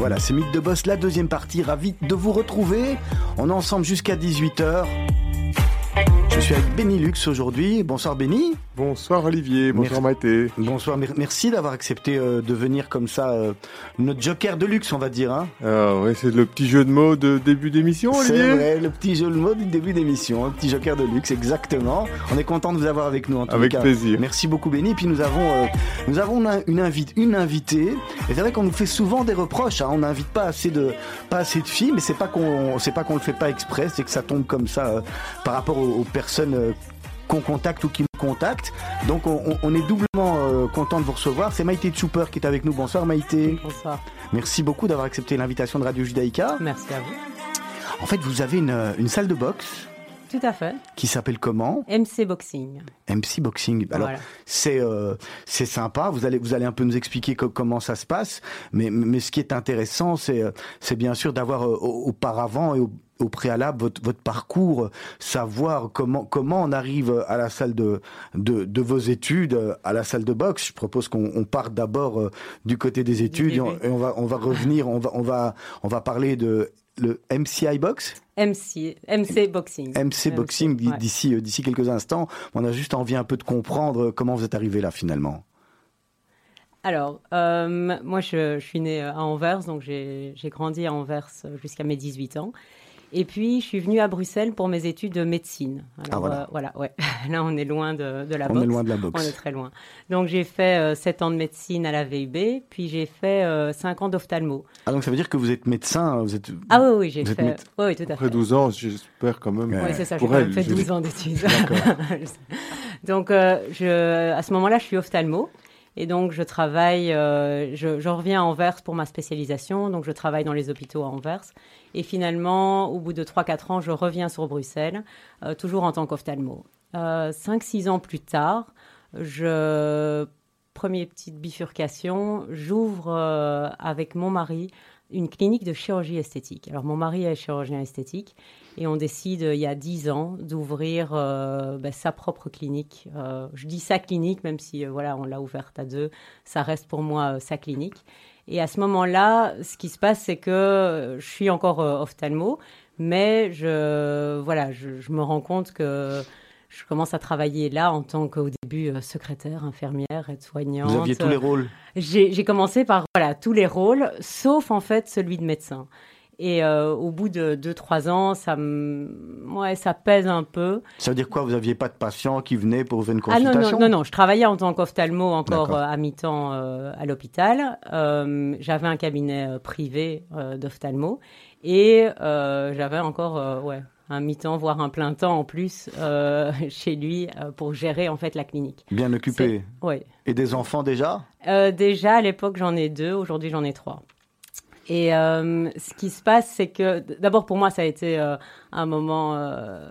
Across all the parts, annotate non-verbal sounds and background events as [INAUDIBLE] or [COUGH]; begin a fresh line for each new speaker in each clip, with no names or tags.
Voilà, c'est Mythe de Boss, la deuxième partie. Ravi de vous retrouver. On est ensemble jusqu'à 18h. Je suis avec Benny Lux aujourd'hui. Bonsoir Benny.
Bonsoir Olivier, bonsoir Maïté.
Bonsoir, merci d'avoir accepté euh, de venir comme ça, euh, notre joker de luxe on va dire. Hein.
Ah ouais, c'est le petit jeu de mots de début d'émission Olivier
C'est vrai, le petit jeu de mots du début d'émission, un petit joker de luxe, exactement. On est content de vous avoir avec nous en tout
avec
cas.
Avec plaisir.
Merci beaucoup Benny. Et puis nous avons, euh, nous avons une, invite, une invitée. Et c'est vrai qu'on nous fait souvent des reproches. Hein. On n'invite pas assez de, pas assez de filles, mais c'est pas qu'on, c'est pas qu'on le fait pas exprès, c'est que ça tombe comme ça par rapport aux, aux personnes qu'on contacte ou qui me contacte. Donc on, est doublement euh, content de vous recevoir. C'est Maïté Tchouper qui est avec nous. Bonsoir Maïté.
Bonsoir.
Merci beaucoup d'avoir accepté l'invitation de Radio Judaïka.
Merci à vous.
En fait, vous avez une, salle de boxe.
Tout à fait.
Qui s'appelle comment?
MC Boxing.
MC Boxing. Alors c'est euh, c'est sympa. Vous allez vous allez un peu nous expliquer comment ça se passe. Mais mais ce qui est intéressant, c'est euh, c'est bien sûr d'avoir auparavant et au, au préalable votre, votre, parcours, savoir comment comment on arrive à la salle de de, de vos études, à la salle de boxe. Je propose qu'on on parte d'abord euh, du côté des études et on, va on va revenir, on va on va on va parler de le MCI Box?
MC, MC Boxing.
MC Boxing d'ici euh, d'ici quelques instants. On a juste envie un peu de comprendre comment vous êtes arrivé là finalement.
Alors, euh, moi, je, je, suis née à Anvers, donc j'ai grandi à Anvers jusqu'à mes 18 ans. Et puis, je suis venue à Bruxelles pour mes études de médecine.
ah, voilà.
Euh, voilà, ouais. [LAUGHS] Là, on est loin de, de la boxe.
On est loin de la boxe.
On est très loin. Donc, j'ai fait euh, 7 ans de médecine à la VUB, puis j'ai fait euh, 5 ans d'ophtalmo.
Ah, donc ça veut dire que vous êtes médecin vous êtes...
Ah oui, oui, j'ai fait. Oui, oui, tout à fait.
Après 12 ans, j'espère quand même.
Oui, c'est ça, j'ai fait 12 ans d'études. [LAUGHS] donc, euh, je, à ce moment-là, je suis ophtalmo. Et donc, je travaille, euh, je, reviens à Anvers pour ma spécialisation. Donc, je travaille dans les hôpitaux à Anvers. Et finalement, au bout de 3-4 ans, je reviens sur Bruxelles, euh, toujours en tant qu'ophtalmo. Euh, 5-6 ans plus tard, je première petite bifurcation, j'ouvre euh, avec mon mari une clinique de chirurgie esthétique. Alors mon mari est chirurgien esthétique et on décide il y a 10 ans d'ouvrir euh, ben, sa propre clinique. Euh, je dis sa clinique même si voilà on l'a ouverte à deux, ça reste pour moi sa clinique. Et à ce moment-là, ce qui se passe, c'est que je suis encore ophtalmo, mais je, voilà, je, me rends compte que je commence à travailler là en tant qu'au début secrétaire, infirmière, aide-soignante.
Vous aviez tous les rôles
J'ai commencé par voilà, tous les rôles, sauf en fait celui de médecin. Et euh, au bout de 2-3 ans, ça, ouais, ça pèse un peu.
Ça veut dire quoi? Vous n'aviez pas de patients qui venaient pour faire une
ah,
consultation
non, non, non, je travaillais en tant qu'ophtalmo encore euh, à mi-temps euh, à l'hôpital. Euh, j'avais un cabinet euh, privé euh, d'ophtalmo et j'avais encore ouais, un mi-temps, voire un plein temps en plus [LAUGHS] chez lui pour gérer en fait la clinique.
Bien occupé
Oui.
Et des enfants déjà?
Déjà, à l'époque, j'en ai deux. Aujourd'hui, j'en ai trois. Et euh, ce qui se passe, c'est que d'abord pour moi, ça a été euh, un moment euh,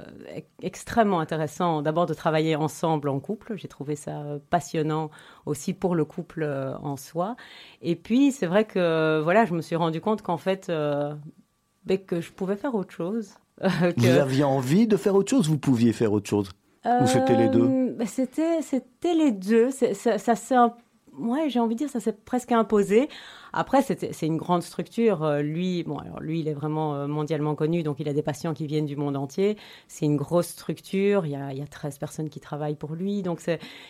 extrêmement intéressant. D'abord de travailler ensemble en couple. J'ai trouvé ça passionnant aussi pour le couple en soi. Et puis c'est vrai que voilà, je me suis rendu compte qu'en fait, ben, que je pouvais faire autre chose.
Que... Vous aviez envie de faire autre chose Vous pouviez faire autre chose? Ou c'était les deux?
Ben, C'était c'était les deux. Ça, ça s'est ouais, j'ai envie de dire, ça s'est presque imposé. Après, c'est une grande structure. Euh, lui, bon, alors lui, il est vraiment euh, mondialement connu, donc il a des patients qui viennent du monde entier. C'est une grosse structure. Il y, a, il y a 13 personnes qui travaillent pour lui. Donc,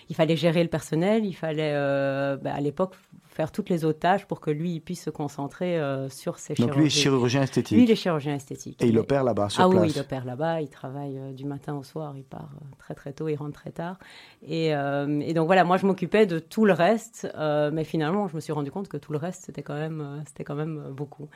il fallait gérer le personnel. Il fallait, euh, bah, à l'époque, faire toutes les autres tâches pour que lui il puisse se concentrer euh, sur ses
Donc lui est chirurgien esthétique.
Lui il est chirurgien esthétique.
Et il opère là-bas sur
ah
place.
Ah oui, il opère là-bas. Il travaille euh, du matin au soir. Il part euh, très très tôt. Il rentre très tard. Et, et donc voilà, moi je m'occupais de tout le reste, mais finalement je me suis rendu compte que tout le reste c'était quand même c'était quand même beaucoup.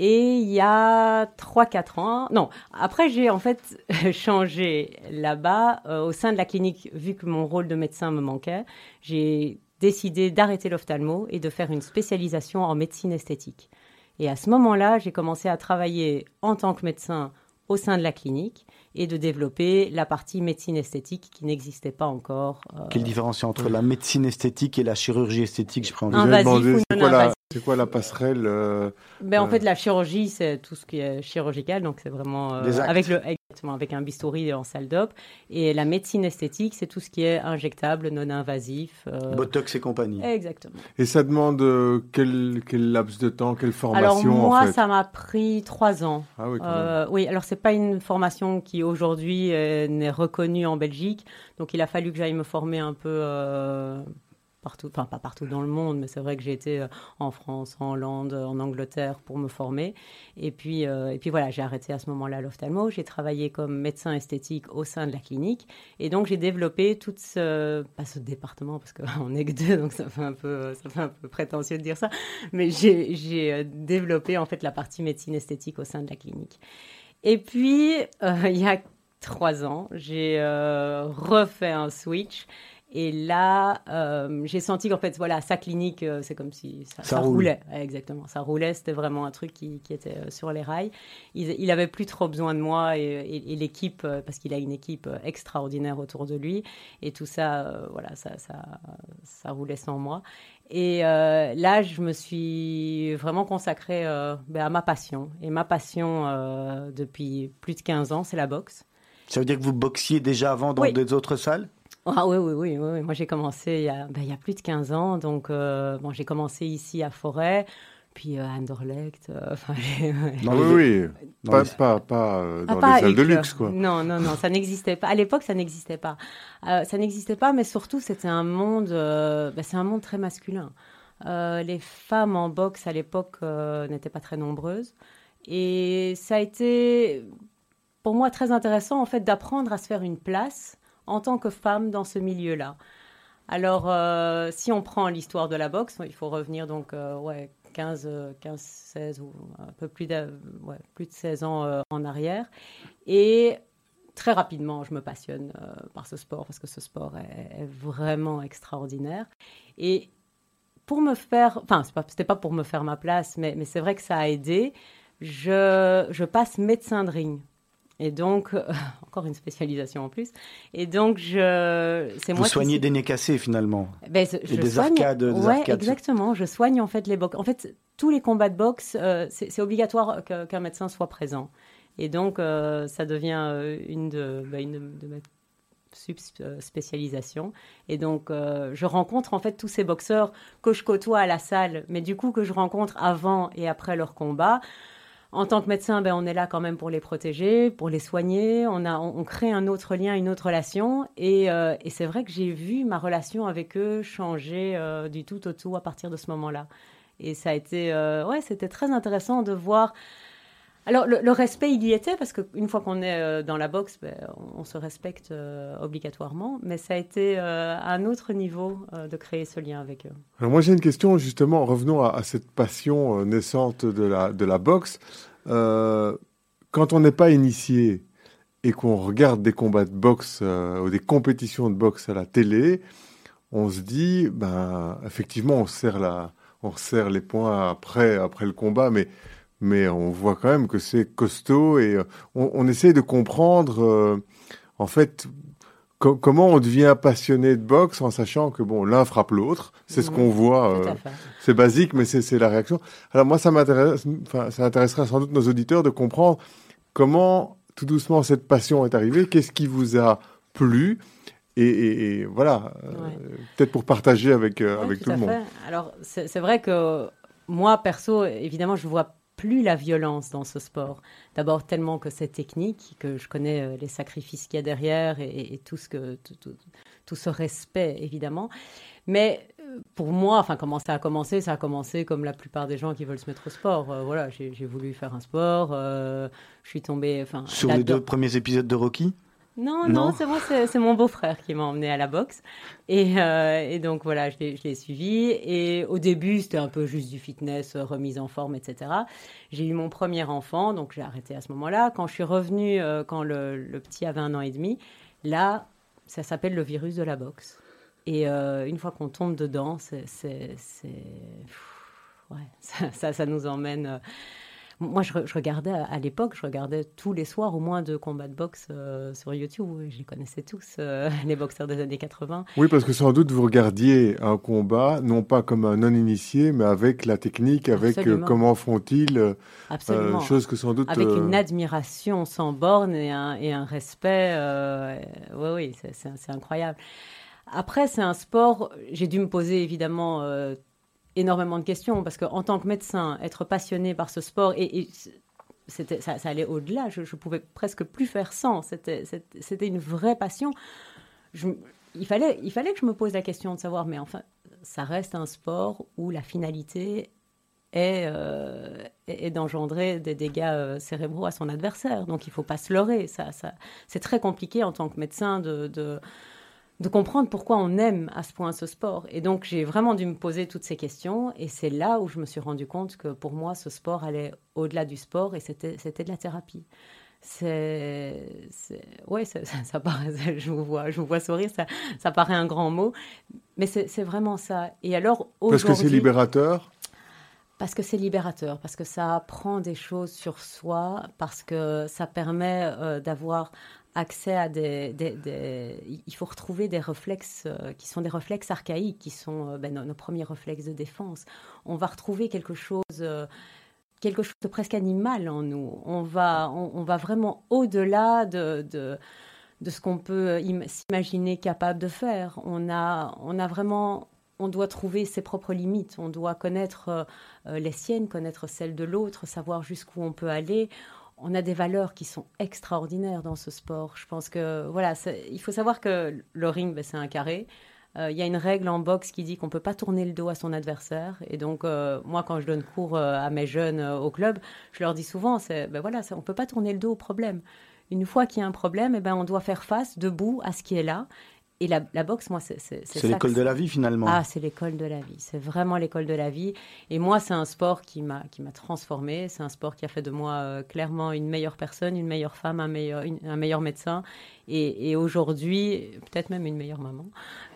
Et il y a 3-4 ans, non, après j'ai en fait [LAUGHS] changé là-bas euh, au sein de la clinique, vu que mon rôle de médecin me manquait, j'ai décidé d'arrêter l'ophtalmo et de faire une spécialisation en médecine esthétique. Et à ce moment-là, j'ai commencé à travailler en tant que médecin au sein de la clinique et de développer la partie médecine esthétique qui n'existait pas encore.
Euh... Quelle différence entre la médecine esthétique et la chirurgie esthétique Je
prends invasif ou non
voilà, C'est quoi la passerelle
ben, En fait, la chirurgie, c'est tout ce qui est chirurgical, donc c'est vraiment avec le avec un bistouri en salle d'op. Et la médecine esthétique, c'est tout ce qui est injectable, non invasif.
Botox et compagnie.
Exactement.
Et ça demande quel, quel laps de temps, quelle formation
Alors moi,
en fait
ça m'a pris trois ans.
Ah oui,
oui, alors c'est pas une formation qui aujourd'hui n'est reconnue en Belgique, donc il a fallu que j'aille me former un peu partout, pas partout dans le monde, mais c'est vrai que j'ai été euh, en France, en Hollande, en Angleterre pour me former. Et puis, euh, et puis voilà, j'ai arrêté à ce moment-là l'ophtalmo. J'ai travaillé comme médecin esthétique au sein de la clinique. Et donc j'ai développé tout ce, pas ce département parce qu'on [LAUGHS] n'est que deux, donc ça fait un peu, ça fait un peu prétentieux de dire ça, mais j'ai euh, développé en fait la partie médecine esthétique au sein de la clinique. Et puis, [LAUGHS] il y a trois ans, j'ai refait un switch et là, euh, j'ai senti qu'en fait, voilà, sa clinique, euh, c'est comme si ça, roulait. exactement, ça roulait. C'était vraiment un truc qui, qui était euh, sur les rails. Il, il avait plus trop besoin de moi et, et, l'équipe, parce qu'il a une équipe extraordinaire autour de lui. Et tout ça, voilà, ça, ça, ça, roulait sans moi. Et là, je me suis vraiment consacrée ben, à ma passion. Et ma passion depuis plus de 15 ans, c'est la boxe.
Ça veut dire que vous boxiez déjà avant dans des autres salles?
Ah oui, oui, oui, oui. Moi, j'ai commencé il y, a, ben, il y, a, plus de 15 ans. Donc, euh, bon, j'ai commencé ici à Forêt, puis euh, à Anderlecht. Euh, [LAUGHS]
non, oui, oui. Pas, pas, pas ah, dans les salles de luxe, quoi.
Non, non, non, ça n'existait pas. À l'époque, ça n'existait pas. ça n'existait pas, mais surtout, c'était un monde, ben, c'est un monde très masculin. les femmes en boxe à l'époque n'étaient pas très nombreuses. Et ça a été, pour moi, très intéressant, en fait, d'apprendre à se faire une place en tant que femme dans ce milieu-là. Alors, euh, si on prend l'histoire de la boxe, il faut revenir donc euh, ouais, 15, 15, 16 ou un peu plus de, plus de 16 ans euh, en arrière. Et très rapidement, je me passionne par ce sport parce que ce sport est, vraiment extraordinaire. Et pour me faire, enfin, ce n'était pas, pour me faire ma place, mais, c'est vrai que ça a aidé. Je passe médecin de ring. Et donc, [LAUGHS] encore une spécialisation en plus. Et donc, je,
c'est moi. Vous soignez des nez cassés finalement.
Ben, et des arcades. Des ouais, exactement. Je soigne en fait les box. En fait, tous les combats de boxe, euh, c'est obligatoire qu'un médecin soit présent. Et donc, euh, ça devient euh, une de, ben, une de mes spécialisations. Et donc, je rencontre en fait tous ces boxeurs que je côtoie à la salle, mais du coup que je rencontre avant et après leur combat. En tant que médecin, ben, on est là quand même pour les protéger, pour les soigner. On, a, on, crée un autre lien, une autre relation. Et, euh, et c'est vrai que j'ai vu ma relation avec eux changer euh, du tout au tout à partir de ce moment-là. Et ça a été, euh, ouais, c'était très intéressant de voir. Alors le, respect, il y était parce qu'une fois qu'on est dans la boxe, ben, on, se respecte obligatoirement. Mais ça a été à un autre niveau de créer ce lien avec eux.
Alors moi j'ai une question justement, revenons à, cette passion naissante de la, de la boxe. Euh, quand on n'est pas initié et qu'on regarde des combats de boxe euh, ou des compétitions de boxe à la télé, on se dit, ben, effectivement, on serre, la, on serre les poings après, après le combat, mais, mais on voit quand même que c'est costaud et euh, on, on, essaie de comprendre, en fait, comment on devient passionné de boxe en sachant que bon l'un frappe l'autre, c'est ce qu'on voit, euh, c'est basique, mais c'est la réaction. Alors moi, ça m'intéresse, enfin, ça intéressera sans doute nos auditeurs de comprendre comment tout doucement cette passion est arrivée, qu'est-ce qui vous a plu. Et, voilà, euh, peut-être pour partager avec, euh, avec tout, le monde.
Alors, c'est vrai que moi, perso, évidemment, je vois plus la violence dans ce sport. D'abord tellement que c'est technique, que je connais euh, les sacrifices qu'il y a derrière et, tout, ce que, tout, ce respect, évidemment. Mais euh, pour moi, enfin, comment ça a commencé Ça a commencé comme la plupart des gens qui veulent se mettre au sport. Euh, voilà, j'ai voulu faire un sport. je suis tombée.
Sur les deux premiers épisodes de Rocky?
Non, non, c'est moi, c'est mon beau-frère qui m'a emmené à la boxe. Et, euh, donc voilà, je l'ai suivi. Et au début, c'était un peu juste du fitness, euh, remise en forme, etc. J'ai eu mon premier enfant, donc j'ai arrêté à ce moment-là. Quand je suis revenue, euh, quand le, petit avait un an et demi, là, ça s'appelle le virus de la boxe. Et une fois qu'on tombe dedans, c'est. Ouais, [LAUGHS] ça, ça, nous emmène moi, je, regardais à l'époque, je regardais tous les soirs au moins deux combats de boxe euh, sur YouTube. Je les connaissais tous, euh, [LAUGHS] les boxeurs des années 80.
Oui, parce que sans doute vous regardiez un combat, non pas comme un non-initié, mais avec la technique, avec euh, comment font-ils, chose que sans doute...
Avec une admiration sans borne et un, et un respect. oui, oui, c'est incroyable. Après, c'est un sport, j'ai dû me poser évidemment énormément de questions parce qu'en tant que médecin, être passionné par ce sport et, ça, allait au-delà. Je, ne pouvais presque plus faire sans. C'était, une vraie passion. il, fallait, que je me pose la question de savoir, mais enfin, ça reste un sport où la finalité est, euh, d'engendrer des dégâts euh, cérébraux à son adversaire. Donc il faut pas se leurrer. C'est très compliqué en tant que médecin de, de de comprendre pourquoi on aime à ce point ce sport. Et donc, j'ai vraiment dû me poser toutes ces questions. Et c'est là où je me suis rendu compte que pour moi, ce sport allait au-delà du sport et c'était, de la thérapie. C'est, ouais, ça, ça, paraît, [LAUGHS] je vous vois, je vous vois sourire, ça, ça paraît un grand mot, mais c'est, c'est vraiment ça. Et alors,
Parce que c'est libérateur?
Parce que c'est libérateur, parce que ça apprend des choses sur soi, parce que ça permet euh, d'avoir accès à des, Il faut retrouver des réflexes euh, qui sont des réflexes archaïques, qui sont euh, ben, nos, premiers réflexes de défense. On va retrouver quelque chose, euh, quelque chose de presque animal en nous. On va, on, va vraiment au-delà de, de, ce qu'on peut s'imaginer capable de faire. On a, on a vraiment on doit trouver ses propres limites, on doit connaître les siennes, connaître celles de l'autre, savoir jusqu'où on peut aller on a des valeurs qui sont extraordinaires dans ce sport. Je pense que, voilà, il faut savoir que le ring, ben, c'est un carré. Euh, il y a une règle en boxe qui dit qu'on ne peut pas tourner le dos à son adversaire. Et donc, euh, moi, quand je donne cours euh, à mes jeunes au club, je leur dis souvent, ben voilà, on ne peut pas tourner le dos au problème. Une fois qu'il y a un problème, eh ben, on doit faire face debout à ce qui est là et la, boxe, moi, c'est
C'est l'école de la vie, finalement.
Ah, c'est l'école de la vie. C'est vraiment l'école de la vie. Et moi, c'est un sport qui m'a transformé. C'est un sport qui a fait de moi euh, clairement une meilleure personne, une meilleure femme, un meilleur, un meilleur médecin. Et, aujourd'hui, peut-être même une meilleure maman.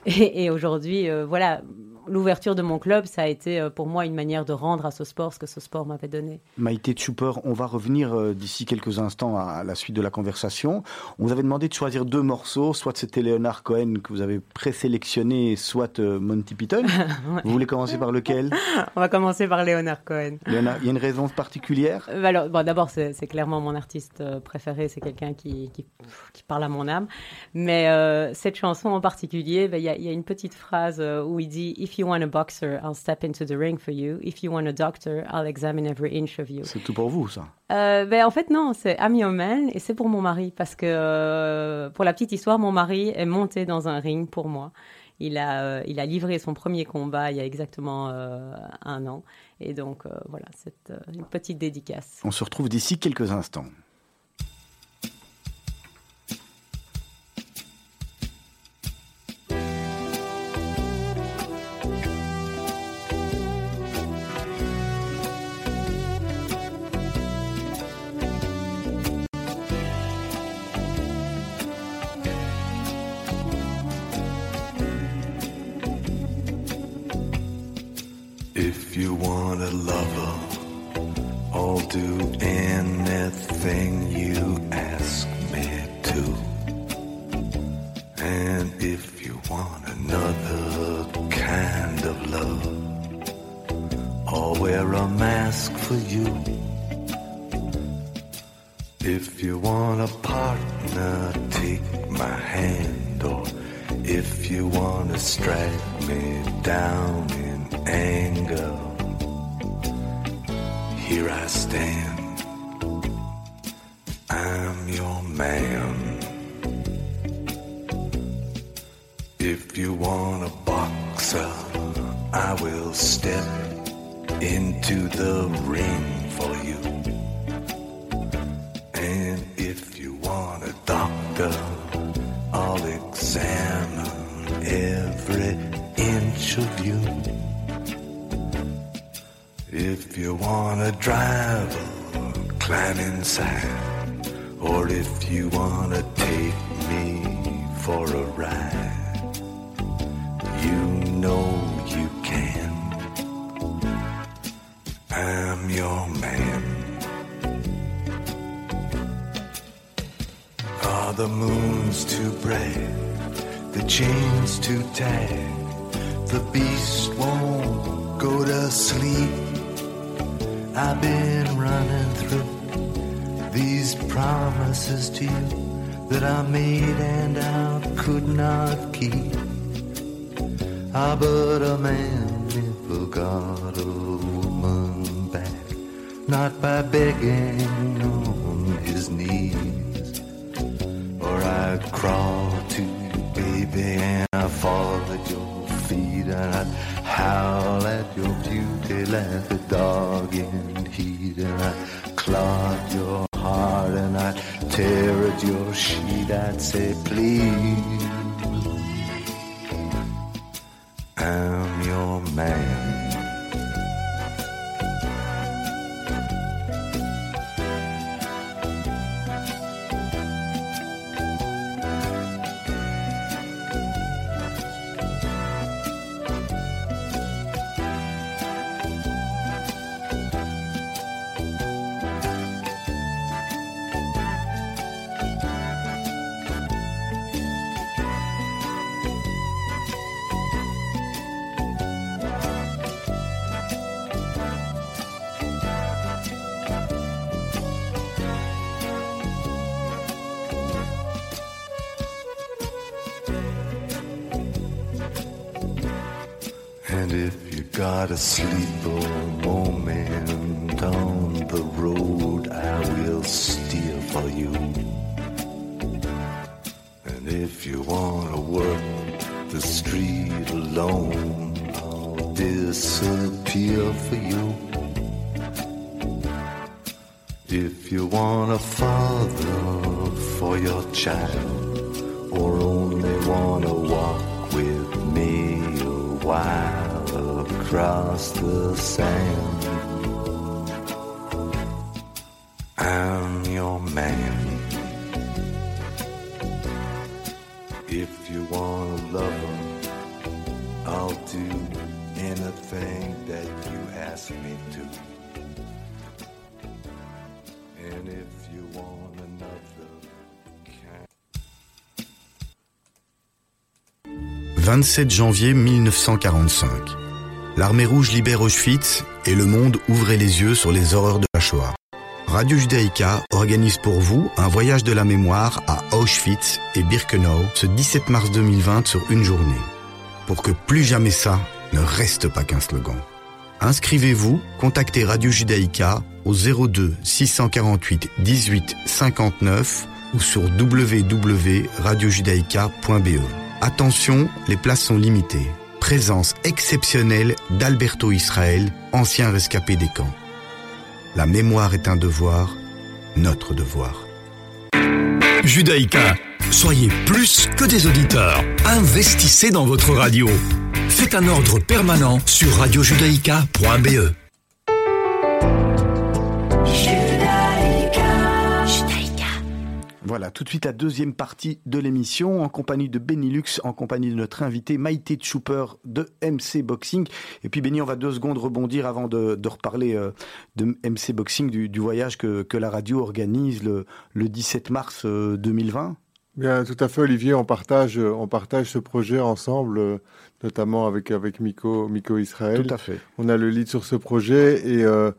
[LAUGHS] Et, aujourd'hui, euh, voilà, l'ouverture de mon club, ça a été euh, pour moi une manière de rendre à ce sport ce que ce sport m'avait donné.
Maïté Tchouper, on va revenir euh, d'ici quelques instants à la suite de la conversation. On vous avait demandé de choisir deux morceaux, soit c'était Leonard Cohen que vous avez présélectionné, soit Monty Python. [LAUGHS] Vous voulez commencer par lequel?
On va commencer par Leonard Cohen.
il y a une raison particulière?
Alors, bon, d'abord, c'est clairement mon artiste préféré. C'est quelqu'un qui, qui, qui, parle à mon âme. Mais cette chanson en particulier, ben, il y, a, y, a une petite phrase où il dit If you want a boxer, I'll step into the ring for you. If you want a doctor, I'll examine every inch of you.
C'est tout pour vous, ça
euh, ben, En fait, non, c'est I'm your man et c'est pour mon mari. Parce que, euh, pour la petite histoire, mon mari est monté dans un ring pour moi. Il a, euh, il a livré son premier combat il y a exactement euh, un an. Et donc, euh, voilà, c'est une petite dédicace.
On se retrouve d'ici quelques instants. inside, or if you wanna take me for a ride, you know you can.
I'm your man.
Are oh, the moons too bright? The chains too tight? The beast won't go to sleep. I've been running through these promises to you that I made and I could not keep. Ah, but a man never got a woman back, not by begging on his knees. Or I'd crawl to you, baby, and I'd fall at your feet, and I'd howl at your beauty like a dog And if you gotta sleep a moment on the road, I will steer for you. And if you wanna work the street alone, I'll disappear for you. If you want a father for your child, or only wanna walk sand, I'm your man. If you wanna love him, I'll do anything that you ask me to. And if you want another kind
27 janvier 1945. L'armée rouge libère Auschwitz et le monde ouvrait les yeux sur les horreurs de la Shoah. Radio Judaïka organise pour vous un voyage de la mémoire à Auschwitz et Birkenau ce 17 mars 2020 sur une journée. Pour que plus jamais ça ne reste pas qu'un slogan. Inscrivez-vous, contactez Radio Judaïka au 02 648 18 59 ou sur www.radiojudaïka.be. Attention, les places sont limitées. Présence exceptionnelle d'Alberto Israël, ancien rescapé des camps. La mémoire est un devoir, notre devoir.
Judaïka, soyez plus que des auditeurs. Investissez dans votre radio. Faites un ordre permanent sur radiojudaïka.be.
Voilà, tout de suite la deuxième partie de l'émission en compagnie de Benilux, en compagnie de notre invité Maïté Chouper de MC Boxing. Et puis Benny, on va deux secondes rebondir avant de, de reparler euh, de MC Boxing, du, du voyage que, que, la radio organise le, le 17 mars 2020. Euh,
Bien, tout à fait, Olivier. On partage, on partage ce projet ensemble, euh, notamment avec avec Miko, Miko Israël.
Tout à fait.
On a le lead sur ce projet et euh,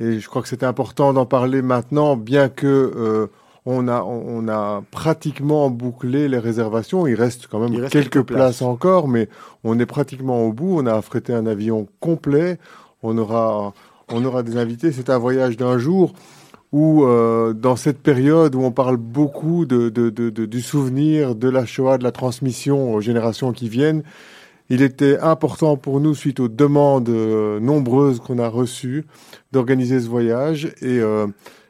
et je crois que c'était important d'en parler maintenant, bien que on a on a pratiquement bouclé les réservations. Il reste quand même
reste
quelques,
quelques
places.
places.
encore, mais on est pratiquement au bout. On a affrété un avion complet. On aura on aura des invités. C'est un voyage d'un jour où euh, dans cette période où on parle beaucoup de, de, de, de, du souvenir de la Shoah, de la transmission aux générations qui viennent, il était important pour nous, suite aux demandes euh, nombreuses qu'on a reçues, d'organiser ce voyage. Et euh,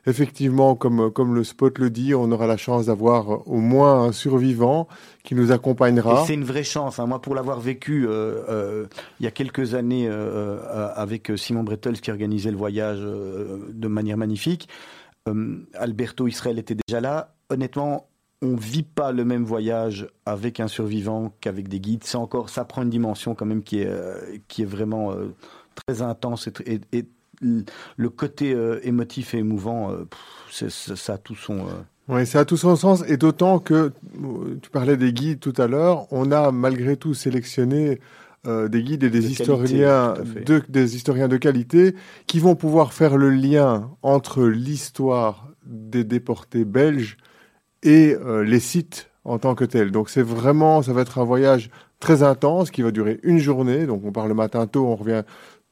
effectivement, comme, comme le spot le dit, on aura la chance d'avoir au moins un survivant qui nous accompagnera.
C'est une vraie chance. Hein. Moi, pour l'avoir vécu euh, euh, il y a quelques années euh, avec Simon Brettels qui organisait le voyage de manière magnifique, Alberto Israël était déjà là. Honnêtement, on vit pas le même voyage avec un survivant qu'avec des guides. C'est encore, ça prend une dimension quand même qui est, qui est vraiment très intense et, et le côté émotif et émouvant, pff, ça a tout son
Oui, ça a tout son sens, et d'autant que, tu parlais des guides tout à l'heure, on a malgré tout sélectionné euh, des guides et des historiens, de, des historiens de qualité qui vont pouvoir faire le lien entre l'histoire des déportés belges et euh, les sites en tant que tels. Donc c'est vraiment, ça va être un voyage très intense qui va durer une journée. Donc on part le matin tôt, on revient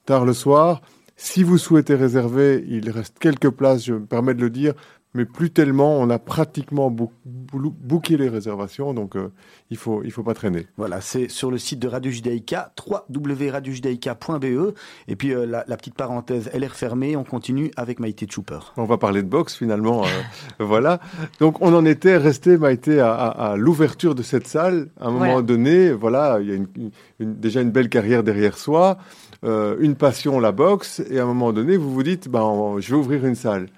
tard le soir. Si vous souhaitez réserver, il reste quelques places, je me permets de le dire, mais plus tellement. On a pratiquement booké les réservations, donc euh, il faut il faut pas traîner.
Voilà, c'est sur le site de Radio Judaïka, www.radiojudaïka.be. Et puis euh, la, petite parenthèse, elle est refermée. On continue avec Maïté Chouper.
On va parler de boxe finalement. Euh, [LAUGHS] voilà. Donc on en était resté Maïté à, l'ouverture de cette salle. À un moment donné, voilà, il y a déjà une belle carrière derrière soi. Une passion, la boxe, et à un moment donné, vous vous dites, ben, je vais ouvrir une salle.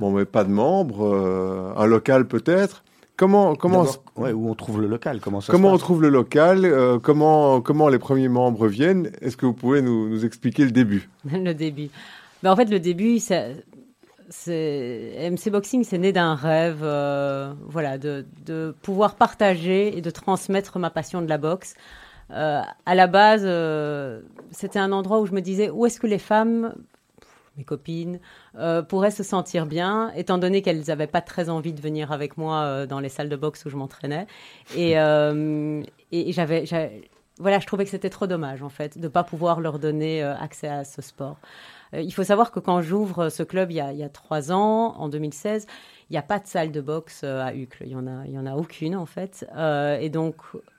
Bon, mais pas de membres, euh, un local peut-être. Comment comment
ouais, où on trouve le local Comment ça
Comment on trouve le local euh, Comment comment les premiers membres viennent? Est-ce que vous pouvez nous, nous expliquer le début? [LAUGHS]
Le début. Ben, en fait, le début, c'est MC Boxing, c'est né d'un rêve, euh, voilà, de, de, pouvoir partager et de transmettre ma passion de la boxe. à la base, c'était un endroit où je me disais où est-ce que les femmes mes copines, euh, pourraient se sentir bien, étant donné qu'elles n'avaient pas très envie de venir avec moi euh, dans les salles de boxe où je m'entraînais. Et, [LAUGHS] euh, et j'avais, voilà, je trouvais que c'était trop dommage, en fait, de ne pas pouvoir leur donner accès à ce sport. Il faut savoir que quand j'ouvre ce club il y, a, trois ans, en 2016, il n'y a pas de salle de boxe à Uccle. Il n'y en, a, en a aucune, en fait. et donc,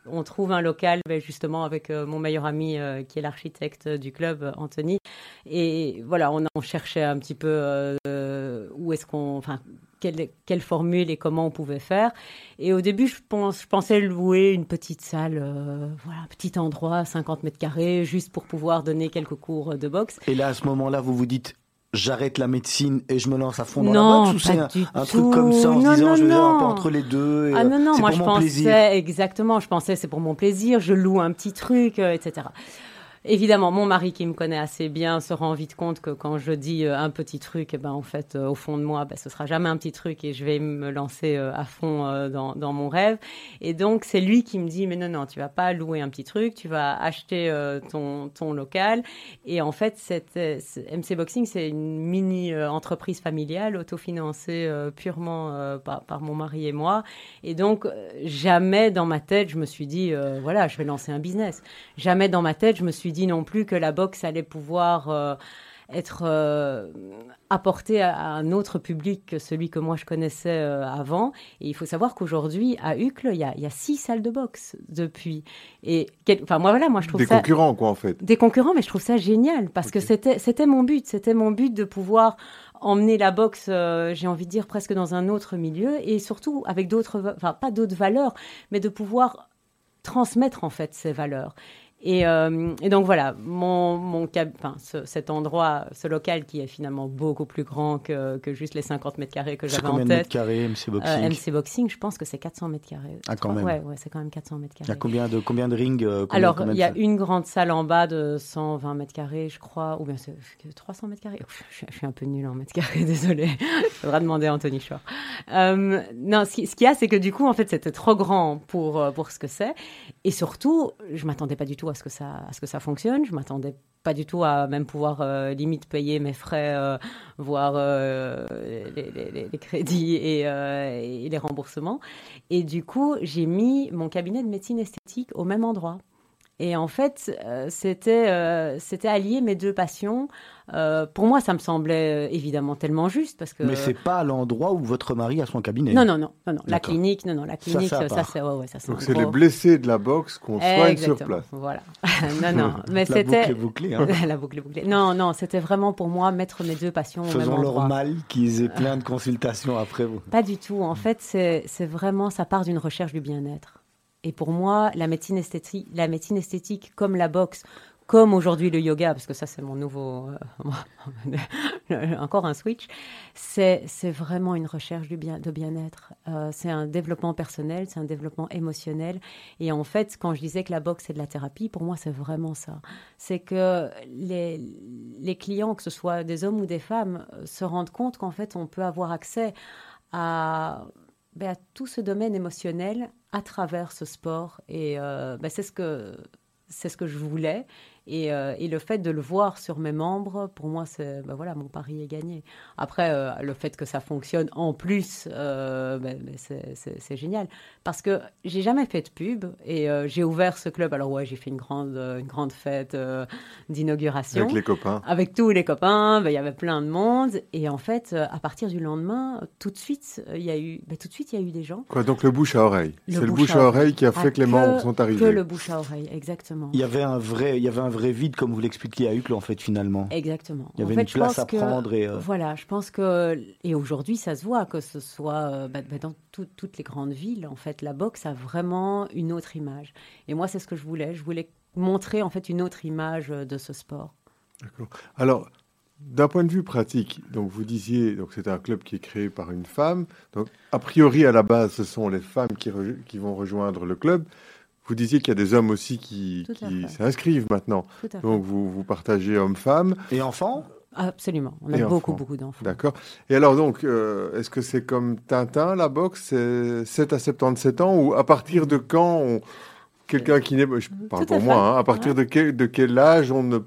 on trouve un local ben, justement avec euh, mon meilleur ami euh, qui est l'architecte du club, Anthony. Et voilà, on, cherchait un petit peu euh, où est-ce qu'on, quelle, quelle, formule et comment on pouvait faire. Et au début, je, pense, je pensais louer une petite salle, voilà, un petit endroit, 50 mètres carrés, juste pour pouvoir donner quelques cours de boxe.
Et là, à ce moment-là, vous vous dites, j'arrête la médecine et je me lance à fond dans non, la boxe ou c'est un, truc comme ça en se disant je vais un peu entre les deux
Ah non, non, moi je pensais exactement, je pensais c'est pour mon plaisir, je loue un petit truc, euh, etc. Évidemment, mon mari qui me connaît assez bien se rend vite compte que quand je dis euh, un petit truc, eh ben, en fait, euh, au fond de moi, ben, ce sera jamais un petit truc et je vais me lancer euh, à fond dans, mon rêve. Et donc, c'est lui qui me dit, mais non, non, tu vas pas louer un petit truc, tu vas acheter ton, ton local. Et en fait, cette, MC Boxing, c'est une mini-entreprise familiale autofinancée purement par, mon mari et moi. Et donc, jamais dans ma tête, je me suis dit, voilà, je vais lancer un business. Jamais dans ma tête, je me suis non plus que la boxe allait pouvoir euh, être euh, apportée à, un autre public que celui que moi je connaissais euh, avant. Et il faut savoir qu'aujourd'hui, à Uccle, il y, a, six salles de boxe depuis. Et enfin, moi, voilà, moi je trouve
des concurrents, quoi, en fait.
Des concurrents, mais je trouve ça génial parce que c'était, c'était mon but. C'était mon but de pouvoir emmener la boxe, j'ai envie de dire, presque dans un autre milieu et surtout avec d'autres, enfin, pas d'autres valeurs, mais de pouvoir transmettre en fait ces valeurs. Euh, et, donc voilà, mon, mon enfin, cet endroit, ce local qui est finalement beaucoup plus grand que, que juste les 50 mètres carrés que j'avais en tête. Combien mètres
carrés MC Boxing
euh, MC Boxing, je pense que c'est 400 mètres carrés.
Ah quand même.
Ouais, ouais c'est quand même 400 mètres carrés.
Il y a combien de combien de rings euh,
Alors il y a une grande salle en bas de 120 mètres carrés, je crois, ou bien c'est 300 mètres carrés. je, suis un peu nul en mètres carrés, [LAUGHS] désolé. Il faudra demander à Anthony Shore. non, ce qu'il y a, c'est que du coup, en fait, c'était trop grand pour pour ce que c'est, et surtout, je m'attendais pas du tout à ce que ça, à ce que ça fonctionne. Je m'attendais pas du tout à même pouvoir euh, limite payer mes frais, euh, voire euh, les, crédits et, et, les remboursements. Et du coup, j'ai mis mon cabinet de médecine esthétique au même endroit. Et en fait, euh, c'était euh, c'était allier mes deux passions. Euh, pour moi, ça me semblait évidemment tellement juste parce que.
Mais c'est pas l'endroit où votre mari a son cabinet.
Non, non, non, non, non. La clinique, non, non, la clinique, ça, c'est, ouais, ouais, ça
Donc c'est les blessés de la boxe qu'on soigne sur place.
Voilà. [LAUGHS] non, non, [LAUGHS] mais
c'était. La boucle est bouclée. Hein. [LAUGHS]
la boucle est bouclée. Non, non, c'était vraiment pour moi mettre mes deux passions
Faisons
au même endroit.
leur mal qu'ils aient plein de consultations après vous.
Pas du tout. En fait, c'est, c'est vraiment, ça part d'une recherche du bien-être. Et pour moi, la médecine esthétique, la médecine esthétique comme la boxe, comme aujourd'hui le yoga, parce que ça c'est mon nouveau, euh, [LAUGHS] encore un switch, c'est vraiment une recherche de bien-être. Euh, c'est un développement personnel, c'est un développement émotionnel. Et en fait, quand je disais que la boxe c'est de la thérapie, pour moi c'est vraiment ça. C'est que les, les clients, que ce soit des hommes ou des femmes, se rendent compte qu'en fait on peut avoir accès à ben, à tout ce domaine émotionnel à travers ce sport. Et ben, c'est ce que c'est ce que je voulais. Euh, et, le fait de le voir sur mes membres, pour moi, c'est ben voilà, mon pari est gagné. Après, euh, le fait que ça fonctionne en plus, euh, ben, ben c'est génial. Parce que j'ai jamais fait de pub et j'ai ouvert ce club. Alors ouais, j'ai fait une grande, une grande fête d'inauguration.
Avec les copains.
Avec tous les copains, il y avait plein de monde. Et en fait, à partir du lendemain, tout de suite, il y a eu, tout de suite, il y a eu des gens.
Quoi, donc le bouche à oreille. C'est le bouche à oreille, qui a fait que les membres sont arrivés.
Que le bouche à oreille, exactement.
Il y avait un vrai, il y avait un vrai vide, comme vous l'expliquiez à Hucle, en fait, finalement.
Exactement.
Il y avait une place à prendre. Et
euh, Voilà, je pense que. Et aujourd'hui, ça se voit, que ce soit euh, bah, bah, dans toutes les grandes villes, en fait, la boxe a vraiment une autre image. Et moi, c'est ce que je voulais. Je voulais montrer, en fait, une autre image euh, de ce sport.
D'accord. Alors, d'un point de vue pratique, donc vous disiez, donc c'est un club qui est créé par une femme. Donc a priori à la base, ce sont les femmes qui, qui vont rejoindre le club. Vous disiez qu'il y a des hommes aussi qui, s'inscrivent maintenant. Donc vous, vous partagez hommes-femmes.
Et enfants?
Absolument. On a beaucoup, beaucoup d'enfants.
D'accord. Et alors donc, euh, est-ce que c'est comme Tintin, la boxe, c'est 7 à 77 ans ou à partir de quand quelqu'un qui n'est, je parle pour moi, hein, à partir de, quel, de quel âge on ne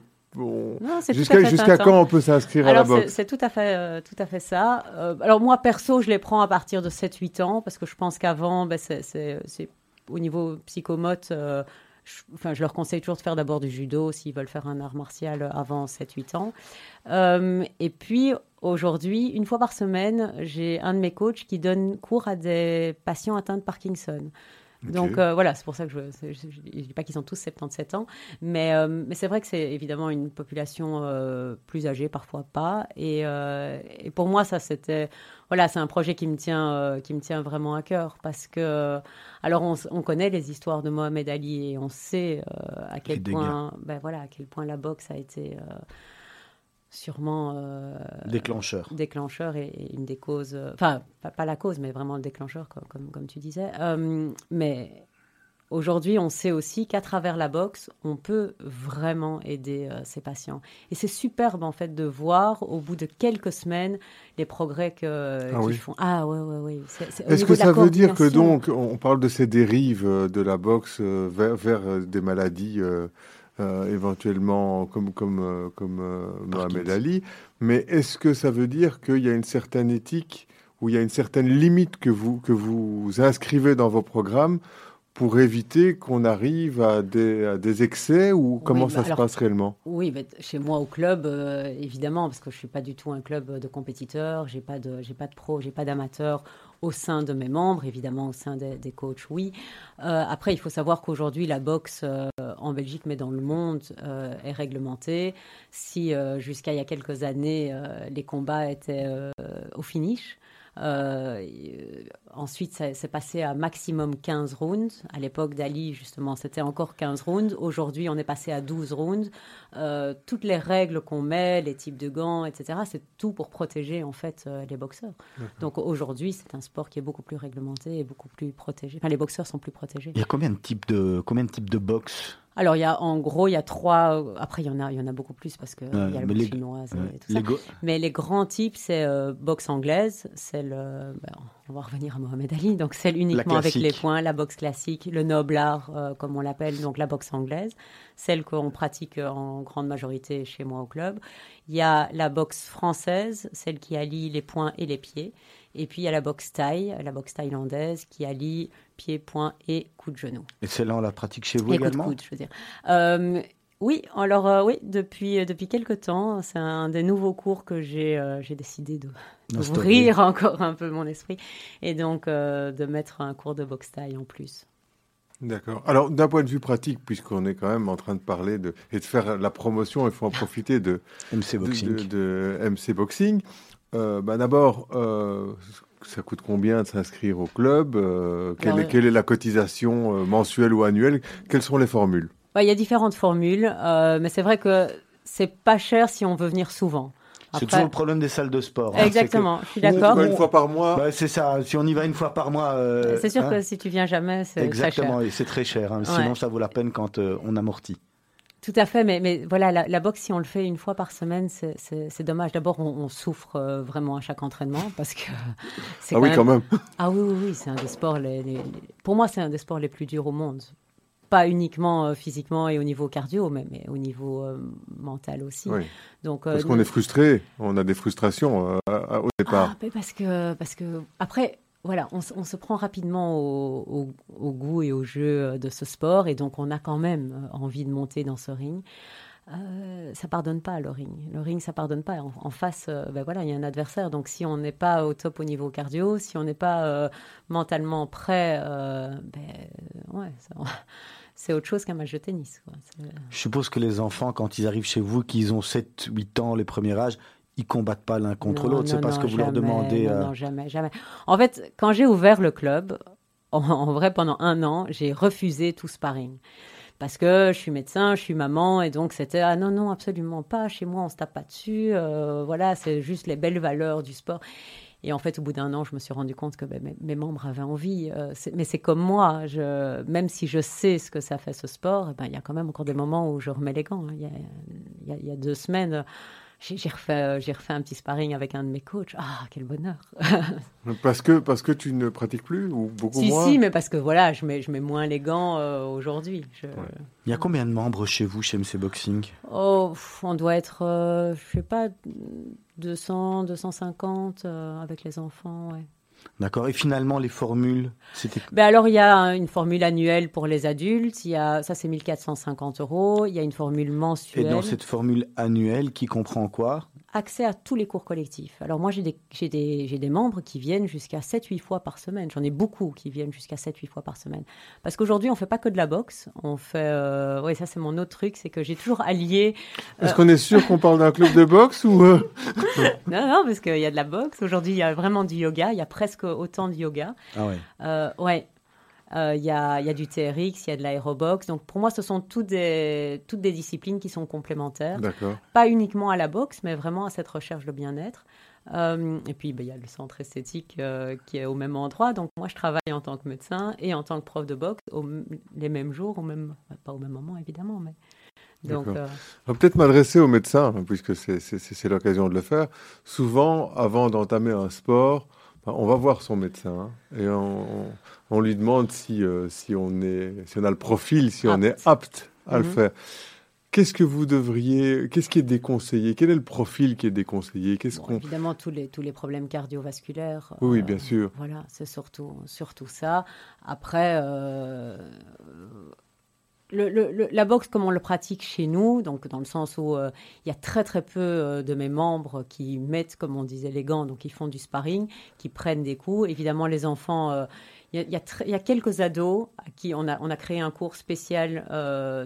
jusqu'à jusqu'à quand on peut s'inscrire à la boxe?
C'est tout à fait euh, tout à fait ça. Euh, alors moi perso, je les prends à partir de 7-8 ans parce que je pense qu'avant, ben, c'est au niveau psychomote, euh, je, je leur conseille toujours de faire d'abord du judo s'ils veulent faire un art martial avant 7-8 ans. Euh, et puis, aujourd'hui, une fois par semaine, j'ai un de mes coachs qui donne cours à des patients atteints de Parkinson. Donc euh, voilà, c'est pour ça que je ne dis pas qu'ils ont tous 77 ans, mais, mais c'est vrai que c'est évidemment une population plus âgée, parfois pas. Et, et pour moi, ça c'était voilà, c'est un projet qui me tient, euh, qui me tient vraiment à cœur parce que, alors on, connaît les histoires de Mohamed Ali et on sait euh, à quel point, ben voilà, à quel point la boxe a été euh, sûrement
déclencheur,
déclencheur et, une des causes, enfin pas, la cause, mais vraiment le déclencheur comme, comme, comme tu disais. mais Aujourd'hui, on sait aussi qu'à travers la boxe, on peut vraiment aider euh, ces patients. Et c'est superbe en fait de voir au bout de quelques semaines les progrès que, ah qu'ils font.
Ah ouais, ouais, ouais. Est-ce que ça veut dire que donc on parle de ces dérives euh, de la boxe euh, vers, vers des maladies éventuellement comme comme comme Mohamed Ali, mais est-ce que ça veut dire qu'il y a une certaine éthique ou il y a une certaine limite que vous que vous inscrivez dans vos programmes pour éviter qu'on arrive à des, excès ou comment bah ça se passe réellement?
Oui, chez moi au club, euh, évidemment, parce que je suis pas du tout un club de compétiteurs, j'ai pas de, j'ai pas de pro, j'ai pas d'amateurs au sein de mes membres, évidemment au sein des, coachs, oui. Euh, après, il faut savoir qu'aujourd'hui, la boxe euh, en Belgique, mais dans le monde, est réglementée. Si jusqu'à il y a quelques années, les combats étaient au finish, euh, ensuite, c'est passé à maximum 15 rounds. À l'époque d'Ali, justement, c'était encore 15 rounds. Aujourd'hui, on est passé à 12 rounds. Euh, toutes les règles qu'on met, les types de gants, etc., c'est tout pour protéger, en fait, euh, les boxeurs. Donc aujourd'hui, c'est un sport qui est beaucoup plus réglementé et beaucoup plus protégé. Enfin, les boxeurs sont plus protégés.
Il y a combien de types de, combien de, types de boxe?
Alors, il y a, en gros, il y a trois. Après, il y en a, il y en a beaucoup plus parce qu'il y a la boxe chinoise et tout ça. Mais les grands types, c'est euh, boxe anglaise, celle. Ben, on va revenir à Mohamed Ali, donc celle uniquement avec les points, la boxe classique, le noble art, euh, comme on l'appelle, donc la boxe anglaise, celle qu'on pratique en grande majorité chez moi au club. Il y a la boxe française, celle qui allie les points et les pieds. Et puis il y a la boxe thaï, la boxe thaïlandaise, qui allie pieds, poings et coups de genou.
Et celle-là, on la pratique chez vous également
coups de coude, je veux dire. Euh, oui, alors euh, oui, depuis, euh, depuis quelques temps, c'est un des nouveaux cours que j'ai j'ai décidé de d'ouvrir [LAUGHS] encore un peu mon esprit et donc de mettre un cours de boxe thaï en plus.
D'accord. Alors, d'un point de vue pratique, puisqu'on est quand même en train de parler de, et de faire la promotion, il faut en profiter de [LAUGHS]
MC Boxing.
De, MC Boxing. bah D'abord, ça coûte combien de s'inscrire au club euh, quelle, est, quelle, est, la cotisation euh, mensuelle ou annuelle? Quelles sont les formules?
Bah, Il y a différentes formules, euh, mais c'est vrai que c'est pas cher si on veut venir souvent.
C'est toujours le problème des salles de sport.
Hein. Exactement, je suis d'accord.
Une fois par mois.
Bah, c'est ça. Si on y va une fois par mois.
c'est sûr hein. que si tu viens jamais, c'est
Exactement, et c'est très cher. Hein. Sinon, ça vaut la peine quand on amortit.
Tout à fait, mais, mais voilà, la, boxe, si on le fait une fois par semaine, c'est dommage. D'abord, on, souffre euh, vraiment à chaque entraînement [LAUGHS] parce que [LAUGHS]
c'est. Ah oui, quand même.
Ah oui, oui, oui, c'est un des sports. Les, Pour moi, c'est un des sports les plus durs au monde. Pas uniquement euh, physiquement et au niveau cardio, mais, mais au niveau euh, mental aussi. Oui.
Donc, parce qu'on est frustré, on a des frustrations au départ.
Ah, parce que, parce que après, voilà, on, se prend rapidement au, goût et au jeu de ce sport et donc on a quand même euh, envie de monter dans ce ring. Euh, ça pardonne pas le ring. Le ring, ça pardonne pas. En, face, euh, ben voilà, il y a un adversaire. Donc si on n'est pas au top au niveau cardio, si on n'est pas euh, mentalement prêt, ben ouais, [LAUGHS] c'est autre chose qu'un match de tennis.
Je suppose que les enfants, quand ils arrivent chez vous, qu'ils ont 7, 8 ans, les premiers âges, ils combattent pas l'un contre l'autre. C'est parce que vous leur demandez.
Non, non, jamais, jamais. En fait, quand j'ai ouvert le club, en, vrai, pendant un an, j'ai refusé tout sparring. Parce que je suis médecin, je suis maman, et donc c'était ah non, non, absolument pas. Chez moi, on se tape pas dessus. Euh, voilà, c'est juste les belles valeurs du sport. Et en fait, au bout d'un an, je me suis rendu compte que ben, mes, membres avaient envie. Euh, mais c'est comme moi, je, même si je sais ce que ça fait ce sport, eh ben, il y a quand même encore des moments où je remets les gants. Hein. Il y, y, a deux semaines, j'ai refait, euh, j'ai refait un petit sparring avec un de mes coachs. Ah, quel bonheur [LAUGHS]
Parce que, parce que tu ne pratiques plus ou beaucoup
si,
moins
Si, mais parce que voilà, je mets, je mets moins les gants euh, aujourd'hui.
Il y a combien de membres chez vous, chez MC Boxing?
Oh, on doit être, euh, je sais pas, 200, 250 avec les enfants, ouais.
D'accord. Et finalement, les formules,
c'était. Ben alors, il y a une formule annuelle pour les adultes. Il y a, ça, c'est 1450 euros. Il y a une formule mensuelle.
Et dans cette formule annuelle, qui comprend quoi?
Accès à tous les cours collectifs. Alors moi, j'ai des, des, des, membres qui viennent jusqu'à 7-8 fois par semaine. J'en ai beaucoup qui viennent jusqu'à 7-8 fois par semaine. Parce qu'aujourd'hui, on fait pas que de la boxe. On fait... Euh... Oui, ça c'est mon autre truc, c'est que j'ai toujours allié...
Euh, Est-ce qu'on est sûr qu'on parle d'un club de boxe ou... Euh? [LAUGHS]
non, non, parce qu'il y a de la boxe. Aujourd'hui, il y a vraiment du yoga. Il y a presque autant de yoga.
Ah ouais.
Euh, Euh, il y, a, y, a, du TRX, il y a de l'aérobox. Donc pour moi, ce sont toutes des, toutes des disciplines qui sont complémentaires. Pas uniquement à la boxe, mais vraiment à cette recherche de bien-être. Euh, et puis, ben, il y a le centre esthétique euh, qui est au même endroit. Donc, moi, je travaille en tant que médecin et en tant que prof de boxe les mêmes jours, au même, pas au même moment, évidemment, mais.
Donc, euh... On va peut-être m'adresser aux médecins, hein, puisque c'est l'occasion de le faire. Souvent, avant d'entamer un sport, on va voir son médecin et on, lui demande si, euh, si, on est, si on a le profil, si on est apte à le mhm. faire. Qu'est-ce que vous devriez, qu'est-ce qui est déconseillé? Quel est le profil qui est déconseillé?
Qu'est-ce qu'on Évidemment, tous les, tous les problèmes cardiovasculaires.
Oui, bien euh, sûr.
Voilà, c'est surtout, surtout ça. Après, euh, le, la boxe, comme on le pratique chez nous, donc dans le sens où euh, il y a très très peu de mes membres qui mettent, comme on disait, les gants, donc ils font du sparring, qui prennent des coups. Évidemment, les enfants, euh, il y, y, a quelques ados à qui on a, on a créé un cours spécial,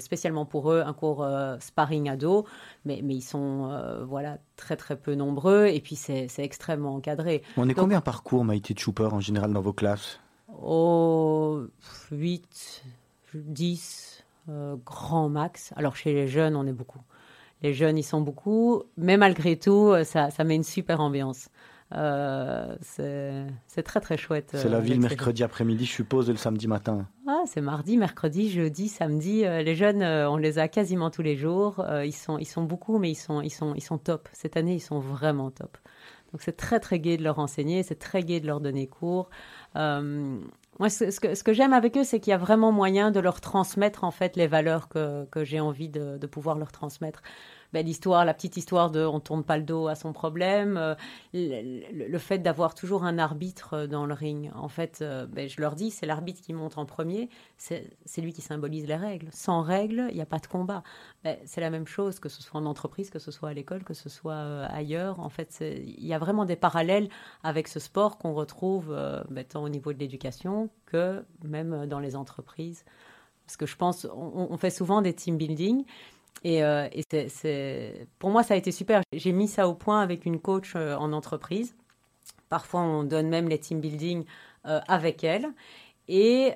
spécialement pour eux, un cours sparring ado, mais, mais ils sont voilà très très peu nombreux et puis c'est extrêmement encadré.
On est combien par cours, Maïté Chooper, en général dans vos classes?
Oh, 8, 10 euh, grand max. Alors chez les jeunes, on est beaucoup. Les jeunes, ils sont beaucoup, mais malgré tout, euh, ça, ça met une super ambiance. Euh, c'est très très chouette.
C'est la ville mercredi après-midi, je suppose, et le samedi matin.
Ah, c'est mardi, mercredi, jeudi, samedi. les jeunes, on les a quasiment tous les jours. ils sont ils sont beaucoup, mais ils sont ils sont ils sont top. Cette année, ils sont vraiment top. Donc c'est très très gai de leur enseigner, c'est très gai de leur donner cours. Moi, ce, que, ce que j'aime avec eux, c'est qu'il y a vraiment moyen de leur transmettre en fait les valeurs que, que j'ai envie de, de, pouvoir leur transmettre. L'histoire, la petite histoire de on tourne pas le dos à son problème, euh, le, fait d'avoir toujours un arbitre dans le ring. En fait, euh, ben, je leur dis, c'est l'arbitre qui monte en premier, c'est lui qui symbolise les règles. Sans règles, il n'y a pas de combat. Ben, c'est la même chose, que ce soit en entreprise, que ce soit à l'école, que ce soit euh, ailleurs. En fait, il y a vraiment des parallèles avec ce sport qu'on retrouve ben, tant au niveau de l'éducation que même dans les entreprises. Parce que je pense, on, on fait souvent des team building et, euh, pour moi, ça a été super. J'ai mis ça au point avec une coach euh, en entreprise. Parfois, on donne même les team building euh, avec elle. Et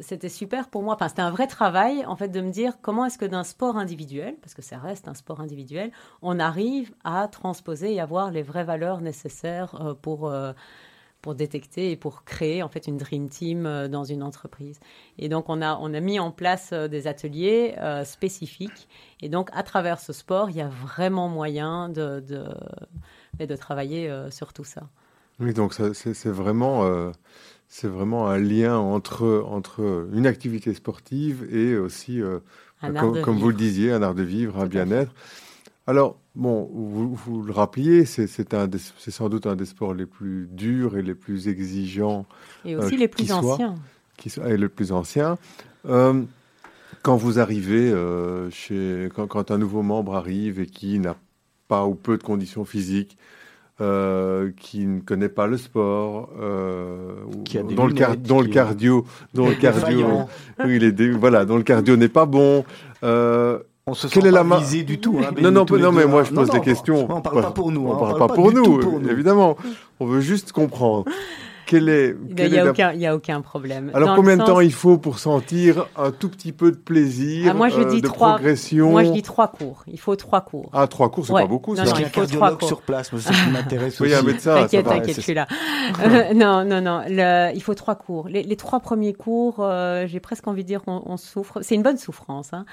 c'était super pour moi. Enfin, c'était un vrai travail, en fait, de me dire comment est-ce que d'un sport individuel, parce que ça reste un sport individuel, on arrive à transposer et avoir les vraies valeurs nécessaires pour pour détecter et pour créer en fait une dream team dans une entreprise. Et donc on a, on a mis en place des ateliers spécifiques. Et donc à travers ce sport, il y a vraiment moyen de, de, de travailler sur tout ça.
Oui, donc c'est vraiment c'est vraiment un lien entre, entre une activité sportive et aussi, euh, comme, vous le disiez, un art de vivre, un bien-être. Alors, bon, vous, vous le rappeliez, c'est sans doute un des sports les plus durs et les plus exigeants.
Et aussi euh, les plus anciens.
qui soit, et le plus ancien. Euh, quand vous arrivez chez, quand, quand, un nouveau membre arrive et qui n'a pas ou peu de conditions physiques, euh, qui ne connaît pas le sport, euh, dont, le dont le cardio, dont le [LAUGHS] cardio, il est voilà, dont le cardio n'est pas bon.
Euh, on se sent Quelle pas visé du tout. Hein,
non, non, non, mais moi je pose des questions.
On parle pas pour nous.
On, parle, pas, pour, nous, évidemment. On veut juste comprendre. Quel est,
il n'y a, a, aucun problème.
Alors, combien de temps il faut pour sentir un tout petit peu de plaisir, ah, moi, je dis de trois, progression?
Moi, je dis trois cours. Il faut trois cours.
Ah, trois cours, c'est pas beaucoup.
Non, non, [LAUGHS] il faut trois cours. sur place, c'est ce qui m'intéresse
oui,
aussi.
un médecin.
T'inquiète, t'inquiète, je suis là. Euh, non, non, non. il faut trois cours. Les, trois premiers cours, euh, j'ai presque envie de dire qu'on souffre. C'est une bonne souffrance. Hein.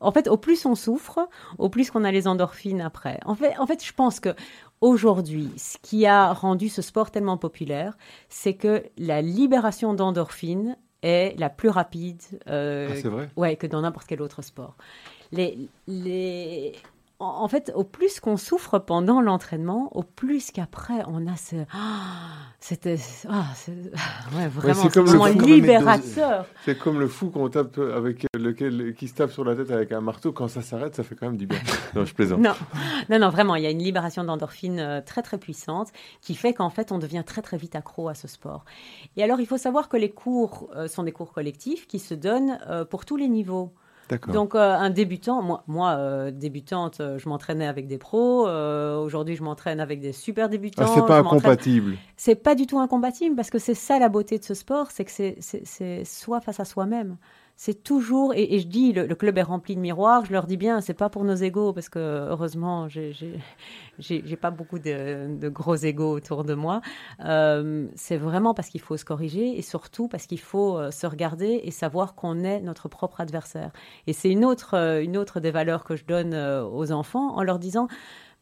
En fait, au plus on souffre, au plus qu'on a les endorphines après. En fait, en fait, je pense que aujourd'hui, ce qui a rendu ce sport tellement populaire, c'est que la libération d'endorphines est la plus rapide
euh, ah,
ouais, que dans n'importe quel autre sport. Les, les, en fait, au plus qu'on souffre pendant l'entraînement, au plus qu'après on a ce, ah, c'était, ah, ouais, vraiment, c'est comme libérateur.
C'est comme le fou qu'on tape avec lequel qui se tape sur la tête avec un marteau. Quand ça s'arrête, ça fait quand même du bien. [LAUGHS] non, je plaisante.
Non, non, non, vraiment, il y a une libération d'endorphine euh, très très puissante qui fait qu'en fait on devient très très vite accro à ce sport. Et alors, il faut savoir que les cours euh, sont des cours collectifs qui se donnent euh, pour tous les niveaux. Donc euh, un débutant, moi, moi euh, débutante, euh, je m'entraînais avec des pros. Aujourd'hui, je m'entraîne avec des super débutants.
Ah, c'est pas incompatible.
C'est pas du tout incompatible parce que c'est ça la beauté de ce sport, c'est que c'est soi face à soi-même c'est toujours, et, je dis, le, club est rempli de miroirs, je leur dis bien, c'est pas pour nos égaux, parce que heureusement, j'ai pas beaucoup de, gros égaux autour de moi. Euh, c'est vraiment parce qu'il faut se corriger, et surtout parce qu'il faut euh, se regarder et savoir qu'on est notre propre adversaire. Et c'est une autre, euh, une autre des valeurs que je donne aux enfants en leur disant,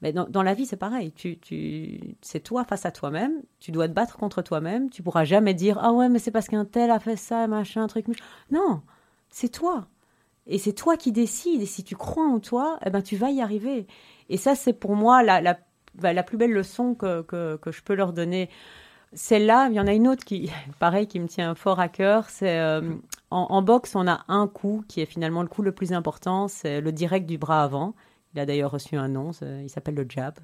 mais dans, dans, la vie, c'est pareil. Tu, tu, c'est toi face à toi-même. Tu dois te battre contre toi-même. Tu pourras jamais dire ah ouais, mais c'est parce qu'un tel a fait ça, machin, truc. Non, c'est toi. Et c'est toi qui décides. Et si tu crois en toi, eh ben, tu vas y arriver. Et ça, c'est pour moi la, la, bah, la, plus belle leçon que, que, que je peux leur donner. Celle-là, il y en a une autre qui, [LAUGHS] pareil, qui me tient fort à cœur. C'est euh, en, boxe, on a un coup qui est finalement le coup le plus important, c'est le direct du bras avant. Il a d'ailleurs reçu un nom, il s'appelle le jab,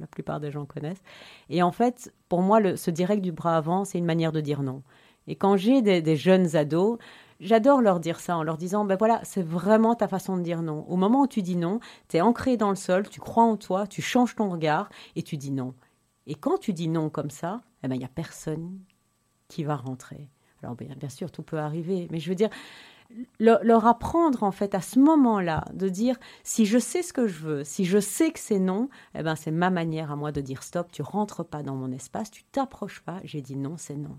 la plupart des gens connaissent. Et en fait, pour moi, le, ce direct du bras avant, c'est une manière de dire non. Et quand j'ai des, jeunes ados, J'adore leur dire ça en leur disant, ben voilà, c'est vraiment ta façon de dire non. Au moment où tu dis non, tu es ancré dans le sol, tu crois en toi, tu changes ton regard et tu dis non. Et quand tu dis non comme ça, eh ben, il n'y a personne qui va rentrer. Alors bien, bien, sûr, tout peut arriver, mais je veux dire, leur apprendre en fait à ce moment-là de dire si je sais ce que je veux, si je sais que c'est non, eh ben c'est ma manière à moi de dire stop, tu rentres pas dans mon espace, tu t'approches pas, j'ai dit non, c'est non.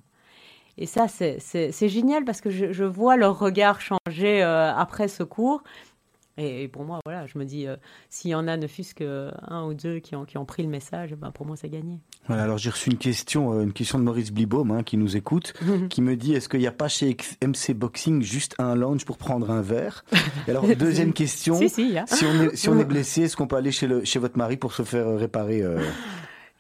Et ça, c'est génial parce que je, vois leur regard changer euh, après ce cours. Et, pour moi, voilà, je me dis, euh, s'il y en a ne fût-ce qu'un ou deux qui ont, qui ont pris le message, ben pour moi, c'est gagné.
Voilà, alors j'ai reçu une question, euh, une question de Maurice Blibaum hein, qui nous écoute, [LAUGHS] qui me dit est-ce qu'il n'y a pas chez MC Boxing juste un lounge pour prendre un verre? Alors [LAUGHS] deuxième question,
si,
on est, si on est [LAUGHS] blessé, est-ce qu'on peut aller chez, le, chez votre mari pour se faire réparer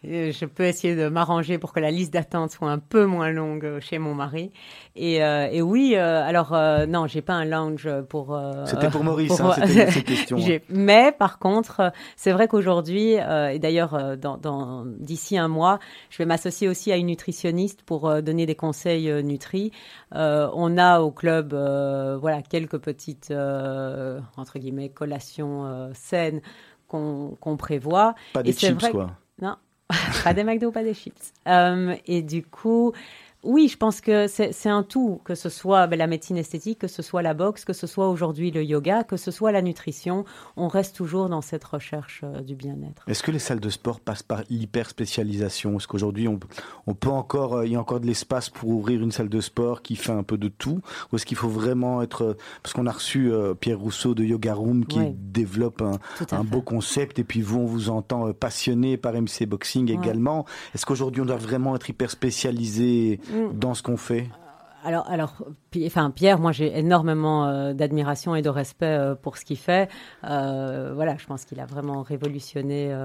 je peux essayer de m'arranger pour que la liste d'attente soit un peu moins longue chez mon mari. Et, euh, et oui, euh, alors euh, non, j'ai pas un lounge pour.
c'était pour Maurice, hein, c'était cette [LAUGHS] question.
Hein. Mais par contre, c'est vrai qu'aujourd'hui, et d'ailleurs, dans, d'ici un mois, je vais m'associer aussi à une nutritionniste pour donner des conseils nutri. on a au club, voilà, quelques petites entre guillemets collations saines qu'on prévoit.
Pas des chips, quoi.
Pas des McDo, pas des chips. Euh, et du coup, oui, je pense que c'est un tout, que ce soit ben, la médecine esthétique, que ce soit la boxe, que ce soit aujourd'hui le yoga, que ce soit la nutrition. On reste toujours dans cette recherche euh, du bien-être.
Est-ce que les salles de sport passent par l'hyper spécialisation Est-ce qu'aujourd'hui on, on, peut encore, euh, il y a encore de l'espace pour ouvrir une salle de sport qui fait un peu de tout? Ou est-ce qu'il faut vraiment être, parce qu'on a reçu Pierre Rousseau de Yoga Room qui développe un, un beau concept et puis vous on vous entend passionné par MC Boxing également. Est-ce qu'aujourd'hui on doit vraiment être hyper spécialisé dans ce qu'on fait
alors, alors, enfin Pierre, moi j'ai énormément euh, d'admiration et de respect euh, pour ce qu'il fait. Euh, voilà, je pense qu'il a vraiment révolutionné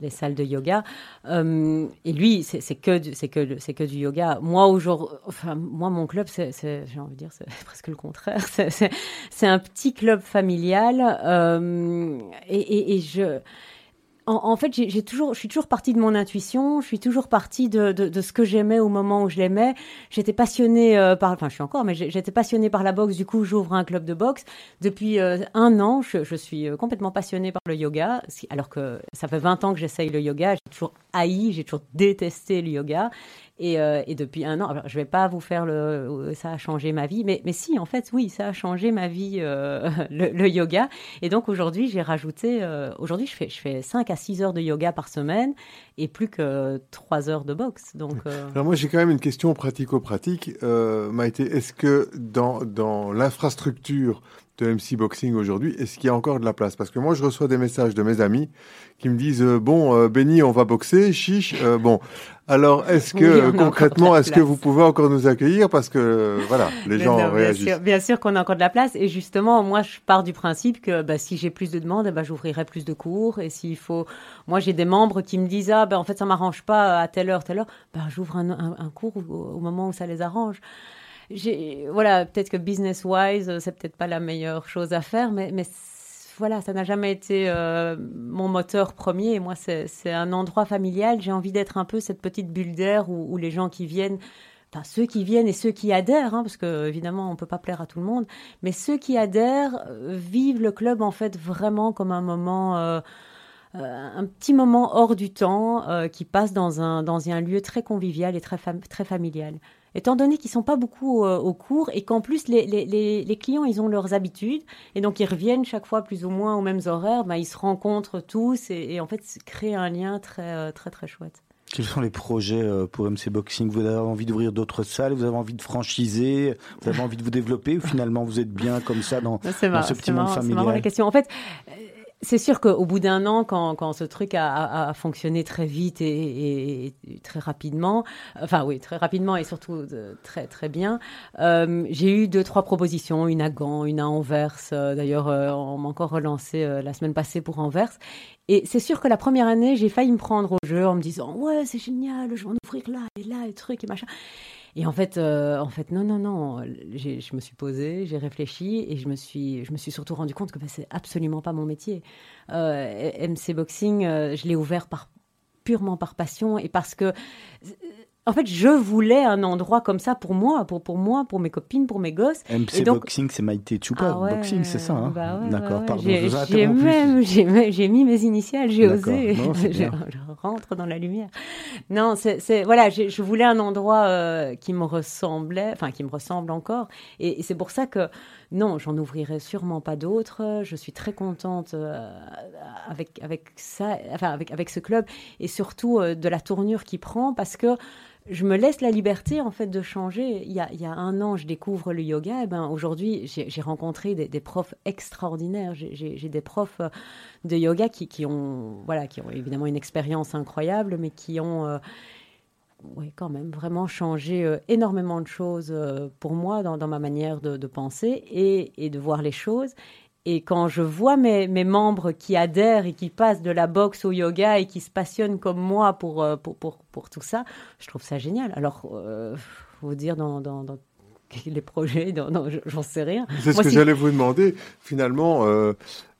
les salles de yoga. et lui, c'est que c'est que c'est que du yoga. Moi aujourd'hui, enfin moi mon club, c'est j'ai envie de dire, c'est [LAUGHS] presque le contraire. [LAUGHS] C'est un petit club familial et, et, et je en, fait, j'ai toujours, je suis toujours partie de mon intuition. Je suis toujours partie de, de, de ce que j'aimais au moment où je l'aimais. J'étais passionnée euh, par, enfin, je suis encore, mais j'étais passionnée par la boxe. Du coup, j'ouvre un club de boxe depuis euh, un an. Je, je, suis euh, complètement passionnée par le yoga, alors que ça fait 20 ans que j'essaye le yoga. J'ai toujours haï, j'ai toujours détesté le yoga. Et, euh, et, depuis un an, alors je vais pas vous faire le, ça a changé ma vie, mais, mais si, en fait, oui, ça a changé ma vie, euh, [LAUGHS] le, yoga. Et donc aujourd'hui, j'ai rajouté, euh, aujourd'hui, je fais, je fais 5 à 6 heures de yoga par semaine et plus que 3 heures de boxe. Donc,
Alors moi, j'ai quand même une question pratico-pratique. Maïté, est-ce que dans, dans l'infrastructure de MC Boxing aujourd'hui, est-ce qu'il y a encore de la place? Parce que moi, je reçois des messages de mes amis qui me disent euh, bon, euh, Benny, on va boxer, chiche. Euh, bon, alors est-ce que concrètement, est-ce que vous pouvez encore nous accueillir? Parce que voilà, les gens réagissent.
Bien sûr, bien sûr qu'on a encore de la place. Et justement, moi, je pars du principe que bah, si j'ai plus de demandes, bah, j'ouvrirai plus de cours. Et s'il faut, moi, j'ai des membres qui me disent ah ben en fait ça m'arrange pas à telle heure, telle heure. Bah, j'ouvre un, un, cours au moment où ça les arrange voilà, peut-être que business-wise, c'est peut-être pas la meilleure chose à faire, mais, voilà, ça n'a jamais été euh, mon moteur premier. moi, c'est un endroit familial. J'ai envie d'être un peu cette petite bulle d'air où, les gens qui viennent Enfin, ceux qui viennent et ceux qui adhèrent, hein, parce que évidemment on peut pas plaire à tout le monde, mais ceux qui adhèrent euh, vivent le club en fait vraiment comme un moment, euh, un petit moment hors du temps qui passe dans un dans un lieu très convivial et très très familial étant donné qu'ils sont pas beaucoup euh, au cours et qu'en plus les, les, les, clients ils ont leurs habitudes et donc ils reviennent chaque fois plus ou moins aux mêmes horaires, bah, ils se rencontrent tous et, en fait créer un lien très euh, très très chouette.
Quels sont les projets euh, pour MC Boxing? Vous avez envie d'ouvrir d'autres salles? Vous avez envie de franchiser? Vous avez envie de vous développer? Ou finalement vous êtes bien comme ça dans, [LAUGHS] dans ce petit monde familial C'est marrant
la question. En fait, c'est sûr qu'au bout d'un an, quand, quand, ce truc a, fonctionné très vite et, très rapidement, enfin oui, très rapidement et surtout euh, très très bien, euh, j'ai eu deux trois propositions, une à Gand, une à Anvers. Euh, d'ailleurs, on m'a encore relancé la semaine passée pour Anvers. Et c'est sûr que la première année, j'ai failli me prendre au jeu en me disant ouais c'est génial, je vais en ouvrir là et là et trucs et machin. Et en fait, euh, en fait, non, non, non. Je me suis posée, j'ai réfléchi et je me suis, surtout rendu compte que ben, c'est absolument pas mon métier. Euh, MC Boxing, euh, je l'ai ouvert purement par passion et parce que en fait, je voulais un endroit comme ça pour moi, pour, pour moi, pour mes copines, pour mes gosses.
MC Boxing, c'est Maïté Chupa. Ah Boxing, c'est ça. Hein
bah D'accord, pardon. J'ai même, j'ai mis mes initiales, j'ai osé. [LAUGHS] je, rentre dans la lumière. Non, c'est voilà, je voulais un endroit euh, qui me ressemblait, enfin qui me ressemble encore. Et, c'est pour ça que non, j'en ouvrirai sûrement pas d'autres. Je suis très contente euh, avec avec ça, enfin avec avec ce club et surtout euh, de la tournure qu'il prend parce que je me laisse la liberté en fait de changer. Il y a, il y a un an, je découvre le yoga. Et ben aujourd'hui, j'ai rencontré des, profs extraordinaires. J'ai des profs euh, de yoga qui, qui, ont voilà, qui ont évidemment une expérience incroyable, mais qui ont oui, quand même, vraiment changé euh, énormément de choses pour moi dans, dans ma manière de, de penser et, et, de voir les choses. Et quand je vois mes, mes, membres qui adhèrent et qui passent de la boxe au yoga et qui se passionnent comme moi pour, euh, pour, pour, pour tout ça, je trouve ça génial. Alors, euh, vous dire dans, dans, dans les projets, j'en sais rien.
C'est ce que j'allais vous demander. Finalement, euh,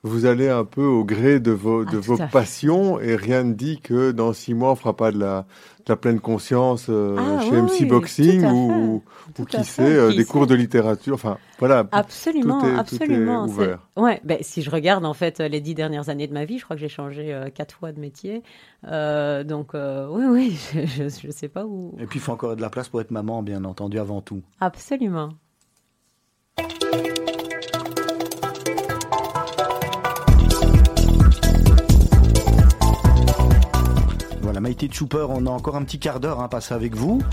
vous allez un peu au gré de vos, de ah, vos passions et rien ne dit que dans six mois on fera pas de la, de la pleine conscience euh, ah, chez MC Boxing ou, ou qui sait, euh, des cours de littérature. Enfin, voilà.
Absolument,
tout est,
absolument.
Tout est ouvert.
Ouais, ben, si je regarde en fait les dix dernières années de ma vie, je crois que j'ai changé quatre fois de métier. donc, oui, oui, [LAUGHS] je ne sais pas où.
Et puis, il faut encore de la place pour être maman, bien entendu, avant tout.
Absolument.
Maïté Chooper, on a encore un petit quart d'heure à passer avec vous.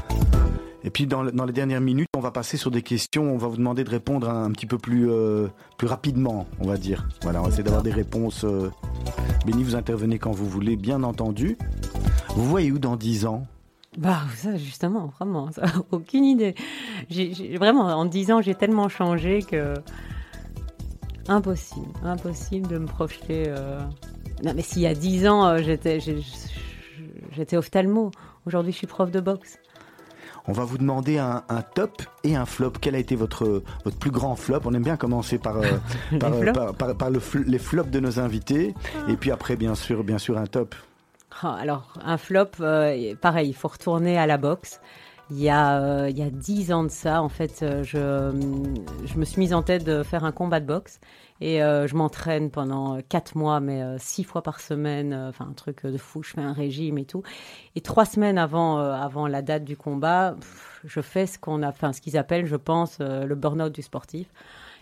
Et puis dans, les dernières minutes, on va passer sur des questions. On va vous demander de répondre un, petit peu plus, euh, plus rapidement, on va dire. Voilà, on va essayer d'avoir des réponses. Euh... Béni, vous intervenez quand vous voulez, bien entendu. Vous voyez où dans 10 ans?
Bah, ça, justement, vraiment, ça, [LAUGHS] aucune idée. vraiment, en 10 ans, j'ai tellement changé que. Impossible, impossible de me projeter. Euh. Non, mais s'il y a 10 ans, euh, j'étais, J'étais ophtalmo. Aujourd'hui, je suis prof de boxe.
On va vous demander un, top et un flop. Quel a été votre, votre plus grand flop? On aime bien commencer par, euh, [LAUGHS] euh, par, les flops de nos invités. Ah. Et puis après, bien sûr, bien sûr un top.
Ah, alors, un flop, euh, pareil, il faut retourner à la boxe. Il y, a, il y a dix ans de ça, en fait, je, je me suis mise en tête de faire un combat de boxe. Et euh, je m'entraîne pendant quatre mois, mais euh, six fois par semaine, euh, enfin un truc de fou. Je fais un régime et tout. Et trois semaines avant, avant la date du combat, je fais ce qu'on a, enfin ce qu'ils appellent, je pense, le burn-out du sportif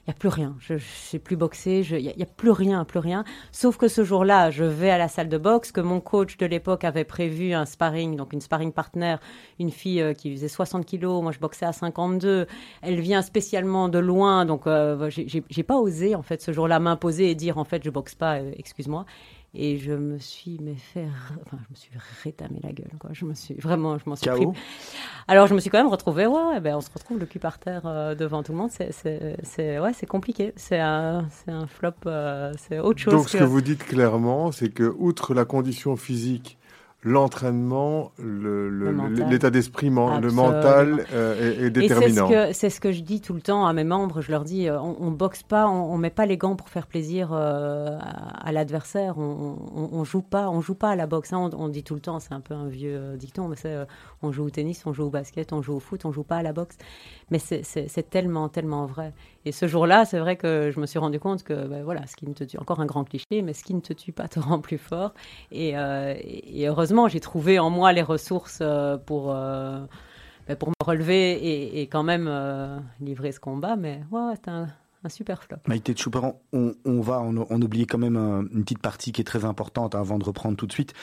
il n'y a plus rien. Je ne sais plus boxer, il n'y a, plus rien, plus rien. Sauf que ce jour-là, je vais à la salle de boxe, que mon coach de l'époque avait prévu un sparring, donc une sparring partner, une fille euh, qui faisait 60 kilos, moi je boxais à 52. Elle vient spécialement de loin, donc euh, j'ai pas osé en fait ce jour-là m'imposer et dire en fait je boxe pas, euh, excuse-moi. Et je me suis mais fait, enfin, je me suis rétamé la gueule, quoi. Je me suis vraiment, je m'en suis pris. Alors, je me suis quand même retrouvée, ouais, ben, on se retrouve le cul par terre euh, devant tout le monde. C'est, c'est, ouais, c'est compliqué. C'est un, c'est un flop, euh, c'est autre chose.
Donc, ce que vous dites clairement, c'est que, outre la condition physique l'entraînement, l'état d'esprit, le mental euh, est, déterminant.
C'est ce, que je dis tout le temps à mes membres. Je leur dis, euh, on, ne boxe pas, on, ne met pas les gants pour faire plaisir euh, à, l'adversaire. On, on, joue pas, on joue pas à la boxe. Hein. On, dit tout le temps, c'est un peu un vieux dicton, mais c'est on joue au tennis, on joue au basket, on joue au foot, on joue pas à la boxe. Mais c'est tellement, tellement vrai. Et ce jour-là, c'est vrai que je me suis rendu compte que, ben voilà, ce qui ne te tue, encore un grand cliché, mais ce qui ne te tue pas te rend plus fort. Et, et heureusement j'ai trouvé en moi les ressources euh, pour, euh, ben, pour me relever et, quand même euh, livrer ce combat. Mais ouais, c'est un, super flop.
Maïté de on, on, va, on, oublie quand même une petite partie qui est très importante avant de reprendre tout de suite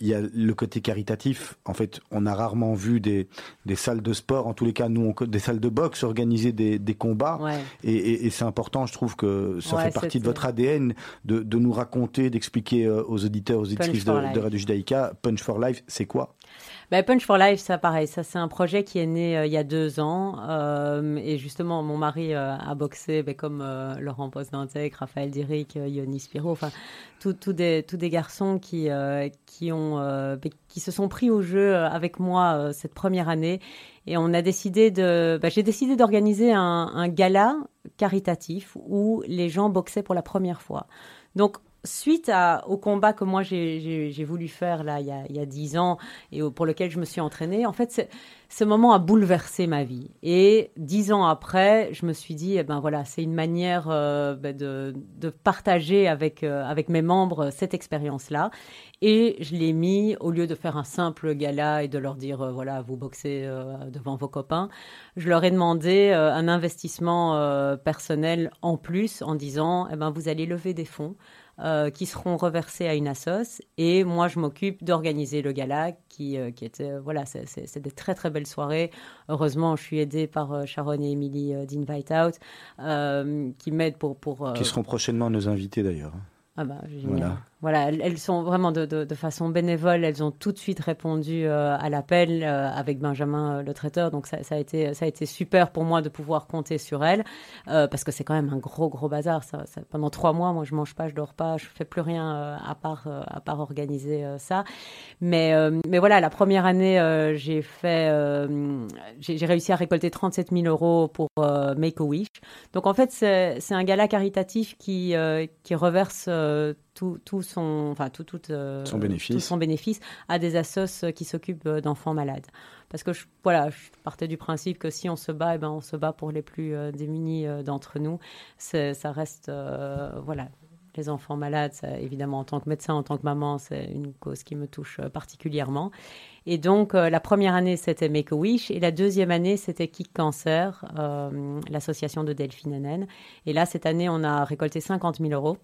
il y a le côté caritatif. En fait, on a rarement vu des, des salles de sport, en tous les cas, nous, on, des salles de boxe organiser des, des combats. Et, et, c'est important, je trouve que ça fait partie de votre ADN de, de nous raconter, d'expliquer euh, aux auditeurs, aux éditrices de, de, Radio Judaïka, Punch for Life, c'est quoi?
Ben, Punch for Life, ça pareil, ça c'est un projet qui est né euh, il y a deux ans. Euh, et justement, mon mari a boxé ben, comme Laurent Postdantec, Raphaël Diric, Yoni Spiro, enfin, tous des, tout des garçons qui, qui ont euh, qui se sont pris au jeu euh, avec moi euh, cette première année. Et on a décidé de, bah, j'ai décidé d'organiser un, gala caritatif où les gens boxaient pour la première fois. Donc, suite au combat que moi j'ai voulu faire là il y a dix ans et pour lequel je me suis entraînée, en fait, ce moment a bouleversé ma vie. Et dix ans après, je me suis dit, eh ben voilà, c'est une manière bah, de, de, partager avec, avec mes membres cette expérience-là. Et je l'ai mis, au lieu de faire un simple gala et de leur dire, euh, voilà, vous boxez euh, devant vos copains, je leur ai demandé euh, un investissement personnel en plus en disant, eh ben, vous allez lever des fonds. Qui seront reversés à une assoce et moi je m'occupe d'organiser le gala qui, qui était voilà c'est des très très belles soirées. Heureusement je suis aidée par Sharon et Emily d'Invite Out qui m'aident pour pour
qui seront prochainement nos invités d'ailleurs.
Ah bah génial. voilà, elles, sont vraiment de, façon bénévole. Elles ont tout de suite répondu euh, à l'appel euh, avec Benjamin euh, le traiteur. Donc ça, a été, ça a été super pour moi de pouvoir compter sur elles parce que c'est quand même un gros gros bazar. Ça, pendant trois mois, moi je mange pas, je dors pas, je fais plus rien à part à part organiser ça. Mais mais voilà, la première année, j'ai fait, j'ai réussi à récolter 37 000 euros pour Make a Wish. Donc en fait, c'est un gala caritatif qui qui reverse tout, son, enfin, tout, tout,
euh, son, bénéfice.
son bénéfice à des assos qui s'occupent euh, d'enfants malades. Parce que je, voilà, je partais du principe que si on se bat, eh ben, on se bat pour les plus euh, démunis d'entre nous. Ça reste, voilà, les enfants malades, évidemment, en tant que médecin, en tant que maman, c'est une cause qui me touche particulièrement. Et donc, la première année, c'était Make-A-Wish, et la deuxième année, c'était Kick Cancer, l'association de Delphine Hennen. Et là, cette année, on a récolté 50 000 euros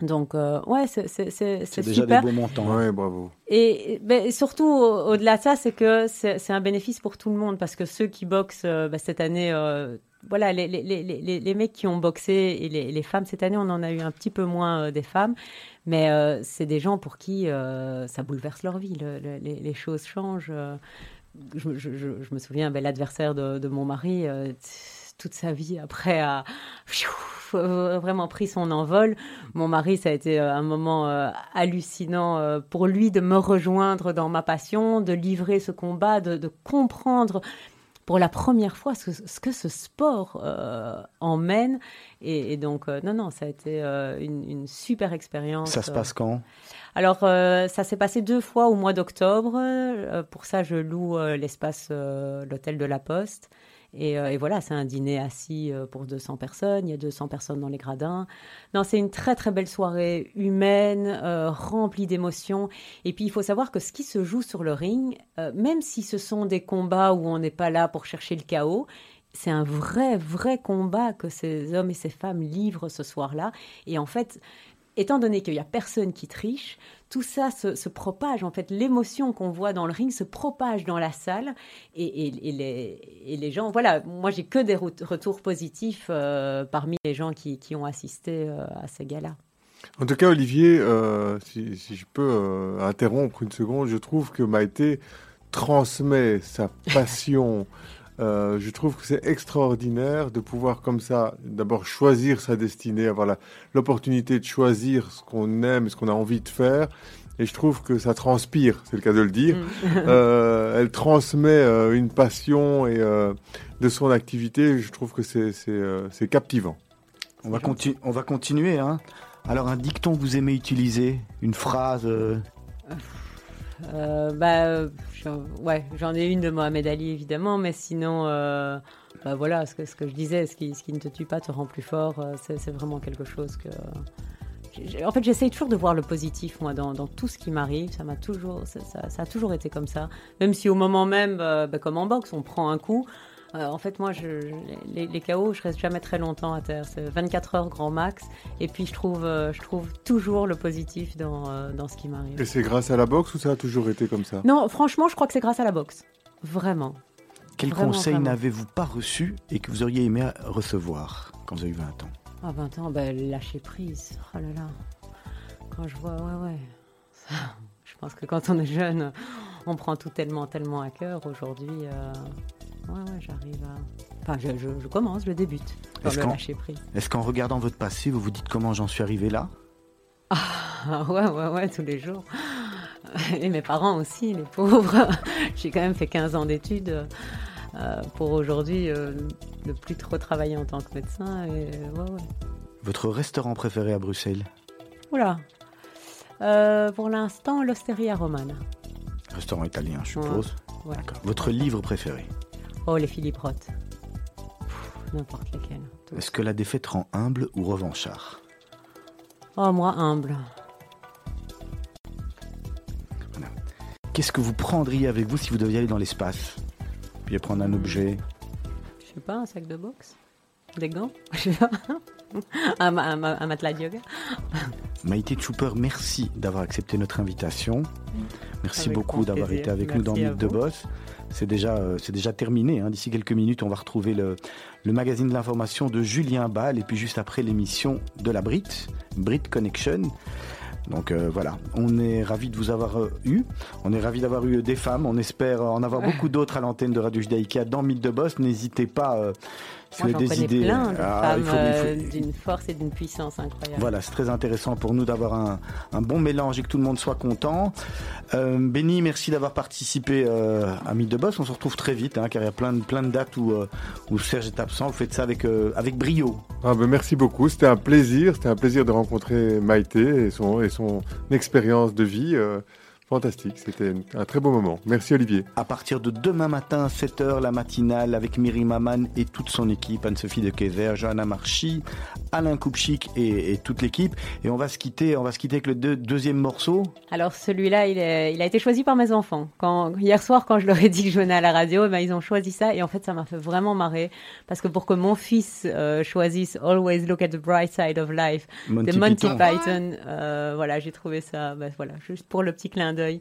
donc, euh, ouais, c'est
C'est déjà des bons montants.
Ouais, bravo.
Et, ben, surtout, au-delà de ça, c'est que c'est un bénéfice pour tout le monde parce que ceux qui boxent euh, ben, cette année, euh, voilà, les, les, les, les, mecs qui ont boxé et les, femmes cette année, on en a eu un petit peu moins des femmes, mais c'est des gens pour qui ça bouleverse leur vie. les, choses changent. Je, je, je, me souviens, ben, l'adversaire de, de, mon mari, toute sa vie après a. Euh, vraiment pris son envol. Mon mari, ça a été euh, un moment euh, hallucinant pour lui de me rejoindre dans ma passion, de livrer ce combat, de, comprendre pour la première fois ce, que ce sport emmène. Et, donc, non, non, ça a été une, super expérience.
Ça se passe quand?
alors, ça s'est passé deux fois au mois d'octobre. pour ça, je loue l'espace, l'hôtel de la Poste. Euh, et, voilà, c'est un dîner assis euh, pour 200 personnes. Il y a 200 personnes dans les gradins. Non, c'est une très très belle soirée humaine, euh, remplie d'émotions. Et puis il faut savoir que ce qui se joue sur le ring, même si ce sont des combats où on n'est pas là pour chercher le chaos, c'est un vrai, vrai combat que ces hommes et ces femmes livrent ce soir-là. Et en fait, étant donné qu'il n'y a personne qui triche, tout ça se, propage. En fait, l'émotion qu'on voit dans le ring se propage dans la salle et, les, gens. Voilà, moi j'ai que des retours positifs euh, parmi les gens qui, ont assisté euh, à ces gars-là.
En tout cas, Olivier, euh, si, je peux interrompre une seconde, je trouve que Maïté transmet sa passion. [LAUGHS] je trouve que c'est extraordinaire de pouvoir comme ça, d'abord choisir sa destinée, avoir l'opportunité de choisir ce qu'on aime, ce qu'on a envie de faire. Et je trouve que ça transpire, c'est le cas de le dire. Mm. [LAUGHS] euh, elle transmet euh, une passion et euh, de son activité. Je trouve que c'est euh, captivant.
On va, on va continuer. Hein. Alors un dicton que vous aimez utiliser, une phrase.
Bah, ouais, j'en ai une de Mohamed Ali évidemment, mais sinon, euh, bah voilà, ce que, ce que je disais, ce qui, ce qui ne te tue pas te rend plus fort, euh, c'est vraiment quelque chose que. En fait, j'essaye toujours de voir le positif, moi, dans, tout ce qui m'arrive. Ça m'a toujours, ça, a toujours été comme ça. Même si au moment même, euh, bah, comme en boxe, on prend un coup. Euh, en fait, moi, je, les, les, KO, je reste jamais très longtemps à terre. C'est 24 heures grand max. Et puis, je trouve, euh, je trouve toujours le positif dans, euh, dans ce qui m'arrive.
Et c'est grâce à la boxe ou ça a toujours été comme ça?
Non, franchement, je crois que c'est grâce à la boxe. Vraiment.
Quel conseil n'avez-vous pas reçu et que vous auriez aimé recevoir quand vous avez eu 20 ans?
Ah, 20 ans, ben, lâcher prise. Oh là là. Quand je vois, ouais, ouais. je pense que quand on est jeune, on prend tout tellement, tellement à cœur. Aujourd'hui, Ouais, ouais, j'arrive à. Enfin, je, je, commence, je débute.
Est-ce qu'en regardant votre passé, vous vous dites comment j'en suis arrivé là? [LAUGHS]
Ah, ouais, ouais, ouais, tous les jours. [LAUGHS] Et mes parents aussi, les pauvres. [LAUGHS] J'ai quand même fait 15 ans d'études euh, pour aujourd'hui euh, ne plus trop travailler en tant que médecin. Et, ouais, ouais.
Votre restaurant préféré à Bruxelles?
Oula. Euh, pour l'instant, l'Osteria Romana.
Restaurant italien, je suppose. Votre livre préféré?
Oh, les Philippe Roth. N'importe lequel.
Est-ce que la défaite rend humble ou revanchard?
Oh, moi, humble.
Qu'est-ce que vous prendriez avec vous si vous deviez aller dans l'espace? Puis prendre un objet.
Je sais pas, un sac de boxe? Des gants? [LAUGHS] Je sais pas. un, matelas de yoga?
Maïté Chouper, merci d'avoir accepté notre invitation. Merci beaucoup d'avoir été avec nous dans Mythe de Boss c'est déjà, euh, c'est déjà terminé. Hein. D'ici quelques minutes, on va retrouver le, le magazine de l'information de Julien Ball et puis juste après l'émission de la Brit, Brit Connection. Donc voilà, on est ravi de vous avoir eu. On est ravi d'avoir eu des femmes. On espère en avoir beaucoup d'autres à l'antenne de Radio Judaïka dans Mythe de Boss. N'hésitez pas
moi, j'en connais idées. plein de ah, femmes euh, d'une force et d'une puissance incroyable.
Voilà, c'est très intéressant pour nous d'avoir un, un, bon mélange et que tout le monde soit content. Euh, Benny, merci d'avoir participé euh, à Mythe de Boss. On se retrouve très vite, hein, car il y a plein de, plein de dates où, euh, où Serge est absent. Vous faites ça avec, euh, avec brio.
Ah ben merci beaucoup. C'était un plaisir. C'était un plaisir de rencontrer Maïté et son, et son expérience de vie. Fantastique, c'était un très beau moment. Merci Olivier.
À partir de demain matin, 7h, la matinale avec Miri Maman et toute son équipe, Anne-Sophie de Kayser, Johanna Marchi, Alain Koupchik et, toute l'équipe. Et on va se quitter, on va se quitter avec le deuxième morceau.
Alors celui-là, il, il, a été choisi par mes enfants. Quand, hier soir, quand je leur ai dit que je venais à la radio, eh ben, ils ont choisi ça. Et en fait, ça m'a fait vraiment marrer. Parce que pour que mon fils euh, choisisse Always Look at the Bright Side of Life de Monty Python, euh, voilà, j'ai trouvé ça, ben, voilà, juste pour le petit clin d'œil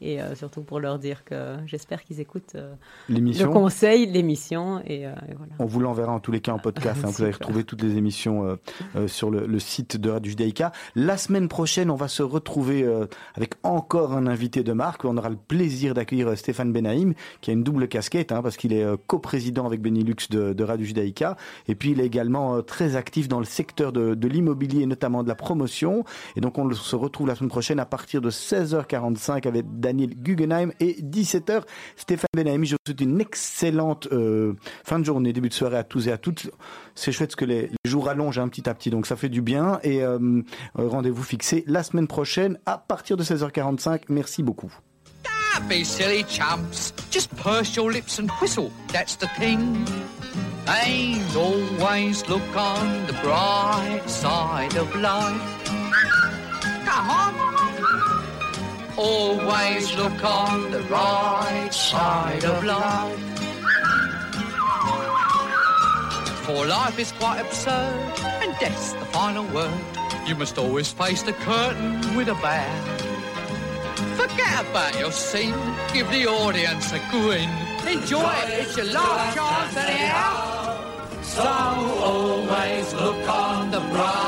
et euh, surtout pour leur dire que j'espère qu'ils écoutent euh, le conseil, l'émission. Et, euh, voilà.
On vous l'enverra en tous les cas en podcast. Hein. [LAUGHS] vous allez retrouver toutes les émissions sur le, site de Radio Judaïka. La semaine prochaine, on va se retrouver avec encore un invité de marque. On aura le plaisir d'accueillir Stéphane Benaïm, qui a une double casquette, hein, parce qu'il est coprésident avec Benilux de, de Radio Judaïka. Et puis, il est également très actif dans le secteur de, de l'immobilier, notamment de la promotion. Et donc, on se retrouve la semaine prochaine à partir de 16h45 avec Daniel Guggenheim et 17h Stéphane Benahimi. Je vous souhaite une excellente euh, fin de journée, début de soirée à tous et à toutes. C'est chouette que les, jours allongent un petit à petit, donc ça fait du bien. Et euh, euh, rendez-vous fixé la semaine prochaine à partir de 16h45. Merci beaucoup. be silly. Just purse your lips and whistle. That's the thing. Always look on the bright side of life. Come on. Always look on the right side of life. For life is quite absurd, and death's the final word. You must always face the curtain with a bow. Forget about your scene, give the audience a grin. Enjoy it, it's your last chance anyhow. So always look on the bright